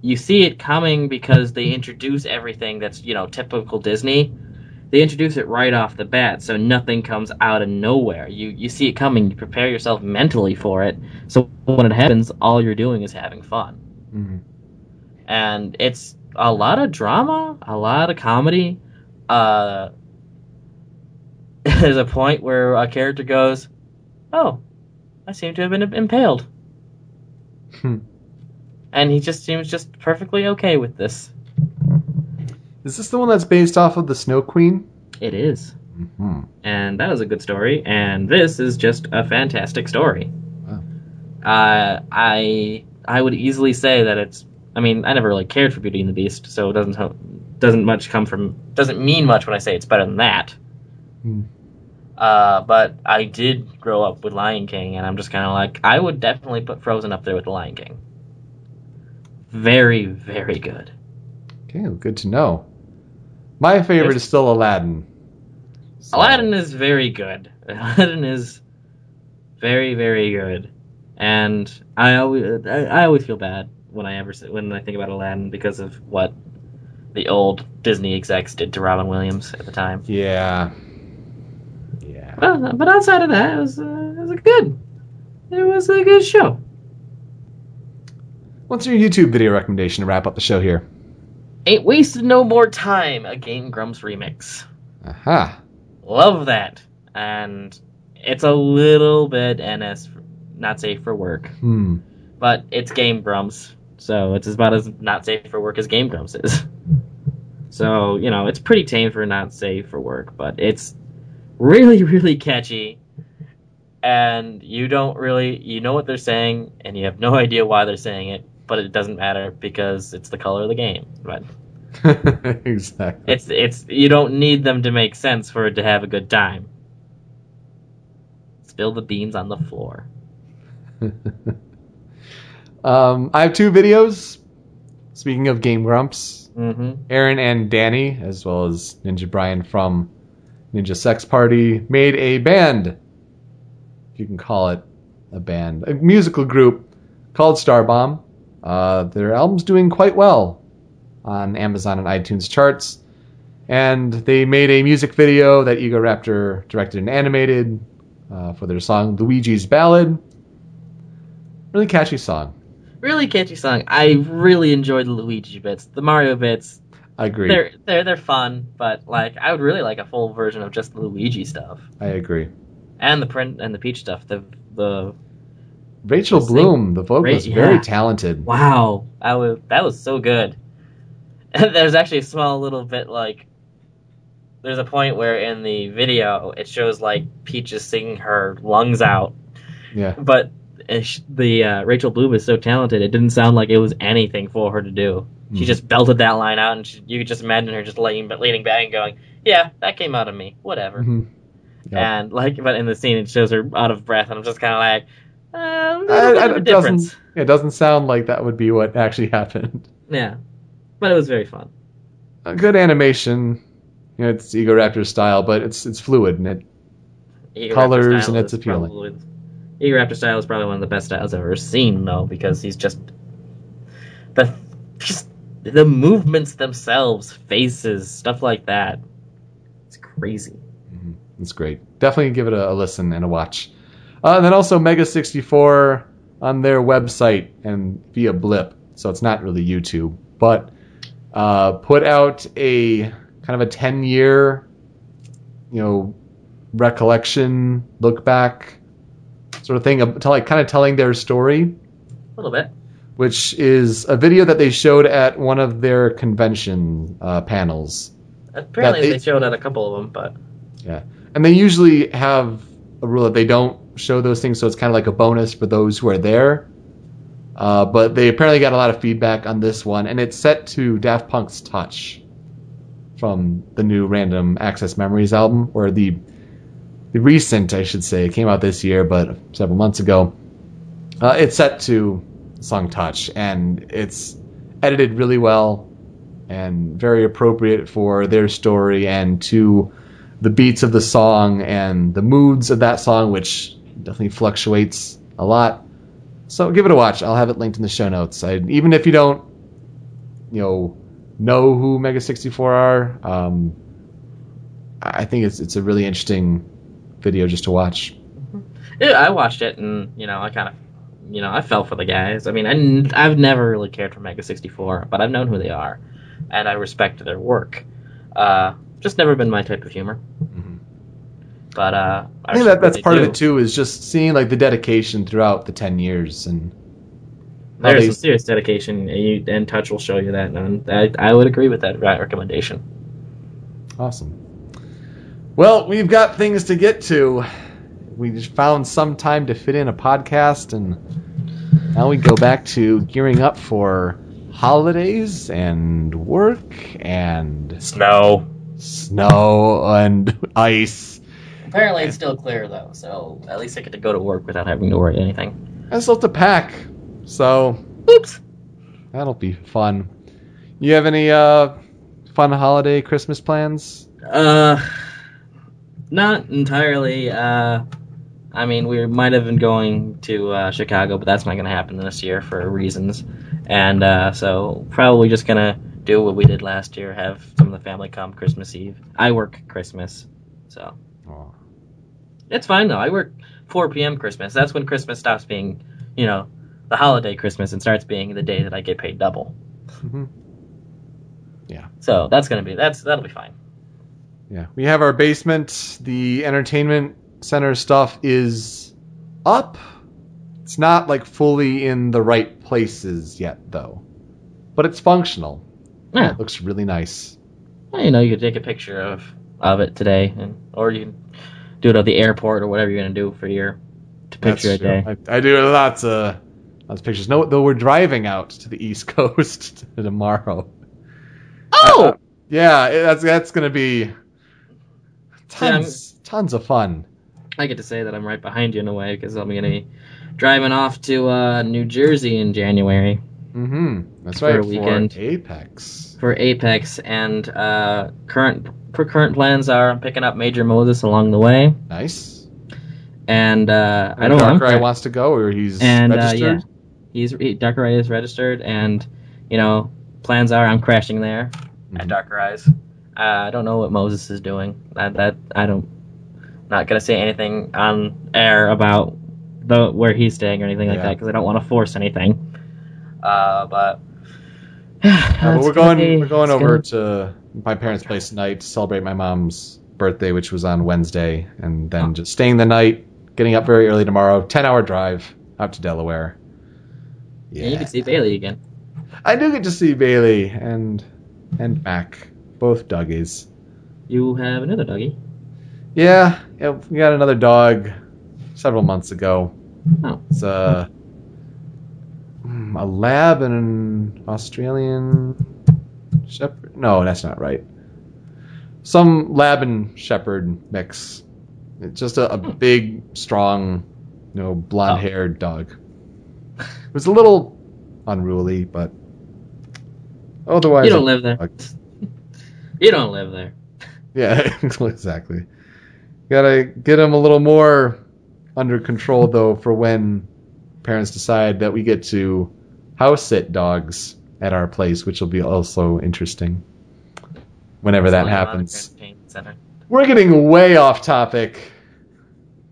you see it coming because they introduce everything that's you know typical Disney. They introduce it right off the bat, so nothing comes out of nowhere. You you see it coming, you prepare yourself mentally for it. So when it happens, all you're doing is having fun Mhm. and it's a lot of drama, a lot of comedy. Uh, there's a point where a character goes, "Oh, I seem to have been impaled," Hmm. and he just seems just perfectly okay with this. Is this the one that's based off of the Snow Queen? It is, hmm and that is a good story. And this is just a fantastic story. Wow. Uh, I I would easily say that it's. I mean, I never really cared for Beauty and the Beast, so it doesn't doesn't much come from doesn't mean much when I say it's better than that. Hmm. Uh, but I did grow up with Lion King, and I'm just kind of like I would definitely put Frozen up there with the Lion King. Very, very good. Okay, well, good to know. My favorite There's- is still Aladdin. So- Aladdin is very good. Aladdin is very, very good, and I always I, always feel bad when I ever when I think about Aladdin because of what the old Disney execs did to Robin Williams at the time. Yeah. Yeah. But, but outside of that, it was uh, it was a good it was a good show. What's your YouTube video recommendation to wrap up the show here? Ain't wasted no more time. A Game Grumps remix. Aha. Love that, and it's a little bit NS not safe for work. Hmm. but it's Game Grumps, so it's about as not safe for work as Game Grumps is. So you know, it's pretty tame for not safe for work, but it's really, really catchy. And you don't really, you know what they're saying, and you have no idea why they're saying it, but it doesn't matter because it's the color of the game. But exactly. it's it's you don't need them to make sense for it to have a good time. Spill the beans on the floor. um, I have two videos. Speaking of Game Grumps, Mm-hmm. Arin and Danny, as well as Ninja Brian from Ninja Sex Party, made a band, if you can call it a band, a musical group called Starbomb. Uh, their album's doing quite well on Amazon and iTunes charts. And they made a music video that Egoraptor directed and animated uh, for their song Luigi's Ballad. Really catchy song. really catchy song. I really enjoyed the Luigi bits. The Mario bits, I agree. they're they're they're fun, but like I would really like a full version of just the Luigi stuff I agree. and the print and the Peach stuff. The the Rachel The sing- Bloom, the vocalist, Ra- very talented. wow, that was that was so good. And there's actually a small little bit like there's a point where in the video it shows like Peach is singing her lungs out, Yeah. but the uh, Rachel Bloom is so talented it didn't sound like it was anything for her to do. She Mhm. just belted that line out, and she, you could just imagine her just leaning, leaning back and going, "Yeah, that came out of me. Whatever." Mhm. Yep. And like, but in the scene, it shows her out of breath, and I'm just kind of like, uh, I- it doesn't. It doesn't sound like that would be what actually happened. Yeah, but it was very fun. A good animation. You know, it's Egoraptor style, but it's it's fluid and it Colors and it's appealing. probably- Egoraptor style is probably one of the best styles I've ever seen, though, because he's just the just the movements themselves, faces, stuff like that. It's crazy. it's great. Definitely give it a, a listen and a watch. Uh, and then also Mega sixty four on their website and via Blip, so it's not really YouTube, but uh, put out a kind of a ten year, you know, recollection look back sort of thing, uh, to like kind of telling their story. A little bit. which is a video that they showed at one of their convention uh, panels. Apparently, they- they showed at a couple of them, but Yeah. And they usually have a rule that they don't show those things, so it's kind of like a bonus for those who are there. Uh, but they apparently got a lot of feedback on this one, and it's set to Daft Punk's Touch from the new Random Access Memories album, or the the recent, I should say, it came out this year, but several months ago. Uh, it's set to song Touch, and it's edited really well and very appropriate for their story and to the beats of the song and the moods of that song, which definitely fluctuates a lot. So give it a watch. I'll have it linked in the show notes. I, even if you don't, you know, know who Mega 64 are, um, I think it's it's a really interesting video just to watch. yeah, I watched it, and you know, I kind of, you know, I fell for the guys. I mean, I, have never really cared for Mega sixty four, but I've known who they are, and I respect their work. Uh, just never been my type of humor. But uh, I think that that's part of it too. Is just seeing like the dedication throughout the ten years and There's they- some serious dedication, and, you, and Touch will show you that. And I, I would agree with that recommendation. Awesome. Well, we've got things to get to. We just found some time to fit in a podcast, and now we go back to gearing up for holidays and work and Snow. snow and ice. Apparently, it's still clear though, so at least I get to go to work without having to worry anything. I still have to pack, so Oops. that'll be fun. You have any uh, fun holiday Christmas plans? Uh, not entirely. Uh, I mean, we might have been going to uh, Chicago, but that's not going to happen this year for reasons. And uh, so, probably just going to do what we did last year have some of the family come Christmas Eve. I work Christmas, so Oh, it's fine though. I work 4 p.m. Christmas. That's when Christmas stops being, you know, the holiday Christmas and starts being the day that I get paid double. Mhm. So that's gonna be that's that'll be fine. Yeah, we have our basement. The entertainment center stuff is up. It's not like fully in the right places yet, though, but it's functional. Yeah. It looks really nice. Well, you know, you could take a picture of of it today, and or you can do it at the airport or whatever you're gonna do for your to picture That's a day. true. I, I do lots of lots of pictures. No, though we're driving out to the East Coast tomorrow. Oh, Uh, yeah, that's that's gonna be See, I'm- tons tons of fun. I get to say that I'm right behind you in a way because I'm gonna be driving off to uh, New Jersey in January Mm-hmm. That's For a weekend. For Apex. For Apex, and uh, current for current plans are I'm picking up Major Moses along the way, Nice. and uh, I don't know. I'm Darkrai wants to go, or he's and uh, yeah, he's he, Darkrai is registered, and you know plans are I'm crashing there at Mhm. Darkrai's. Uh, I don't know what Moses is doing. That that I don't. Not gonna say anything on air about the where he's staying or anything like Yeah. that because I don't want to force anything. Uh, but. Uh, we're be- we're going over to my parents' place tonight to celebrate my mom's birthday, which was on Wednesday, and then Oh. just staying the night, getting up very early tomorrow. Ten hour drive out to Delaware. And you can see Bailey again. I do get to see Bailey and and Mac, both doggies. You have another doggy. Yeah, yeah, we got another dog several months ago. Oh. It's a a lab and an Australian shepherd. No, that's not right. Some lab and shepherd mix. It's just a, a big, strong, you know, blonde-haired oh. dog. It was a little unruly, but otherwise, You don't live there. dog. You don't live there. Yeah, exactly. Gotta get them a little more under control, though, for when parents decide that we get to house sit dogs at our place, which will be also interesting. Whenever that around the happens. We're getting way off topic.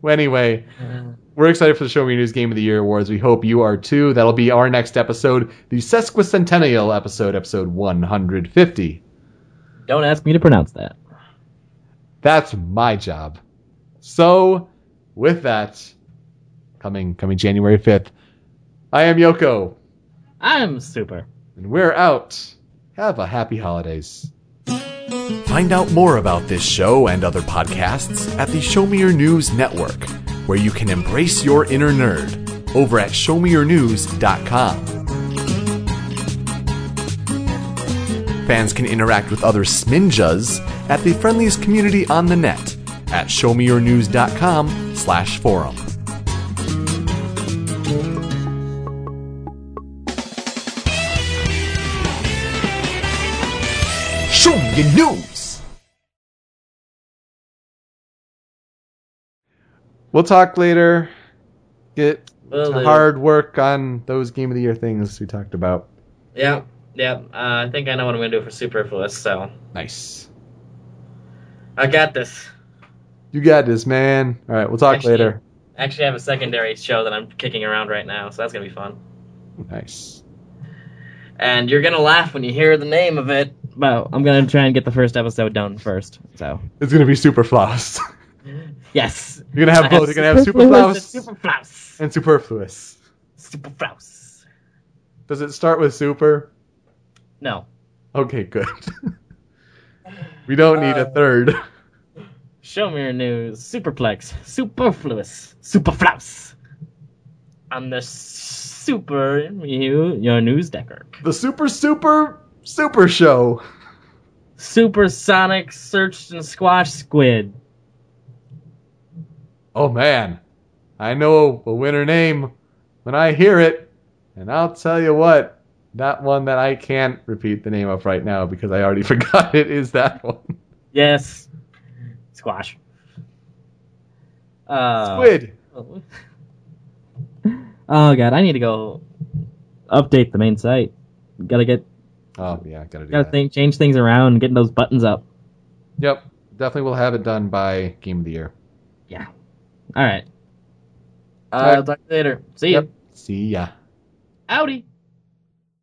Well, Anyway, mm-hmm. we're excited for the Show Me News Game of the Year awards. We hope you are too. That'll be our next episode, the sesquicentennial episode, episode 150. Don't ask me to pronounce that. That's my job. So, with that, coming coming January fifth, I am Yoko, I'm super. and we're out. Have a happy holidays. Find out more about this show and other podcasts at the Show Me Your News Network, where you can embrace your inner nerd over at showmeyournews.com. Fans can interact with other Sminjas at the friendliest community on the net at showmeyournews.com slash forum. Show news. We'll talk later. Get Will to hard work on those game of the year things we talked about. Yeah, yeah. Uh, I think I know what I'm gonna do for superfluous. So Nice. I got this. You got this, man. All right, we'll talk Actually- later. Actually, I have a secondary show that I'm kicking around right now, so that's gonna be fun. Nice. And you're gonna laugh when you hear the name of it. Well, I'm gonna try and get the first episode done first. So It's gonna be super floss. yes, You're gonna have I both. You're gonna have super floss, and superfluous. and superfluous. Superfluous. Does it start with super? No. Okay, good. we don't need a Uh, third. Show me your news. Superplex. Superfluous. Superflouse. on the super you your news decker. The super super super show. Supersonic search and squash squid. Oh man, I know a winner name when I hear it, and I'll tell you what, that one that I can't repeat the name of right now because I already forgot it is that one. Yes. Squash. Uh, Squid. Oh god, I need to go update the main site. Gotta get Oh yeah, gotta do gotta that. think change things around, getting those buttons up. Yep, definitely we'll have it done by game of the year. Yeah. Alright. Uh, Alright. talk to you later. See Yep. ya. See ya. Howdy.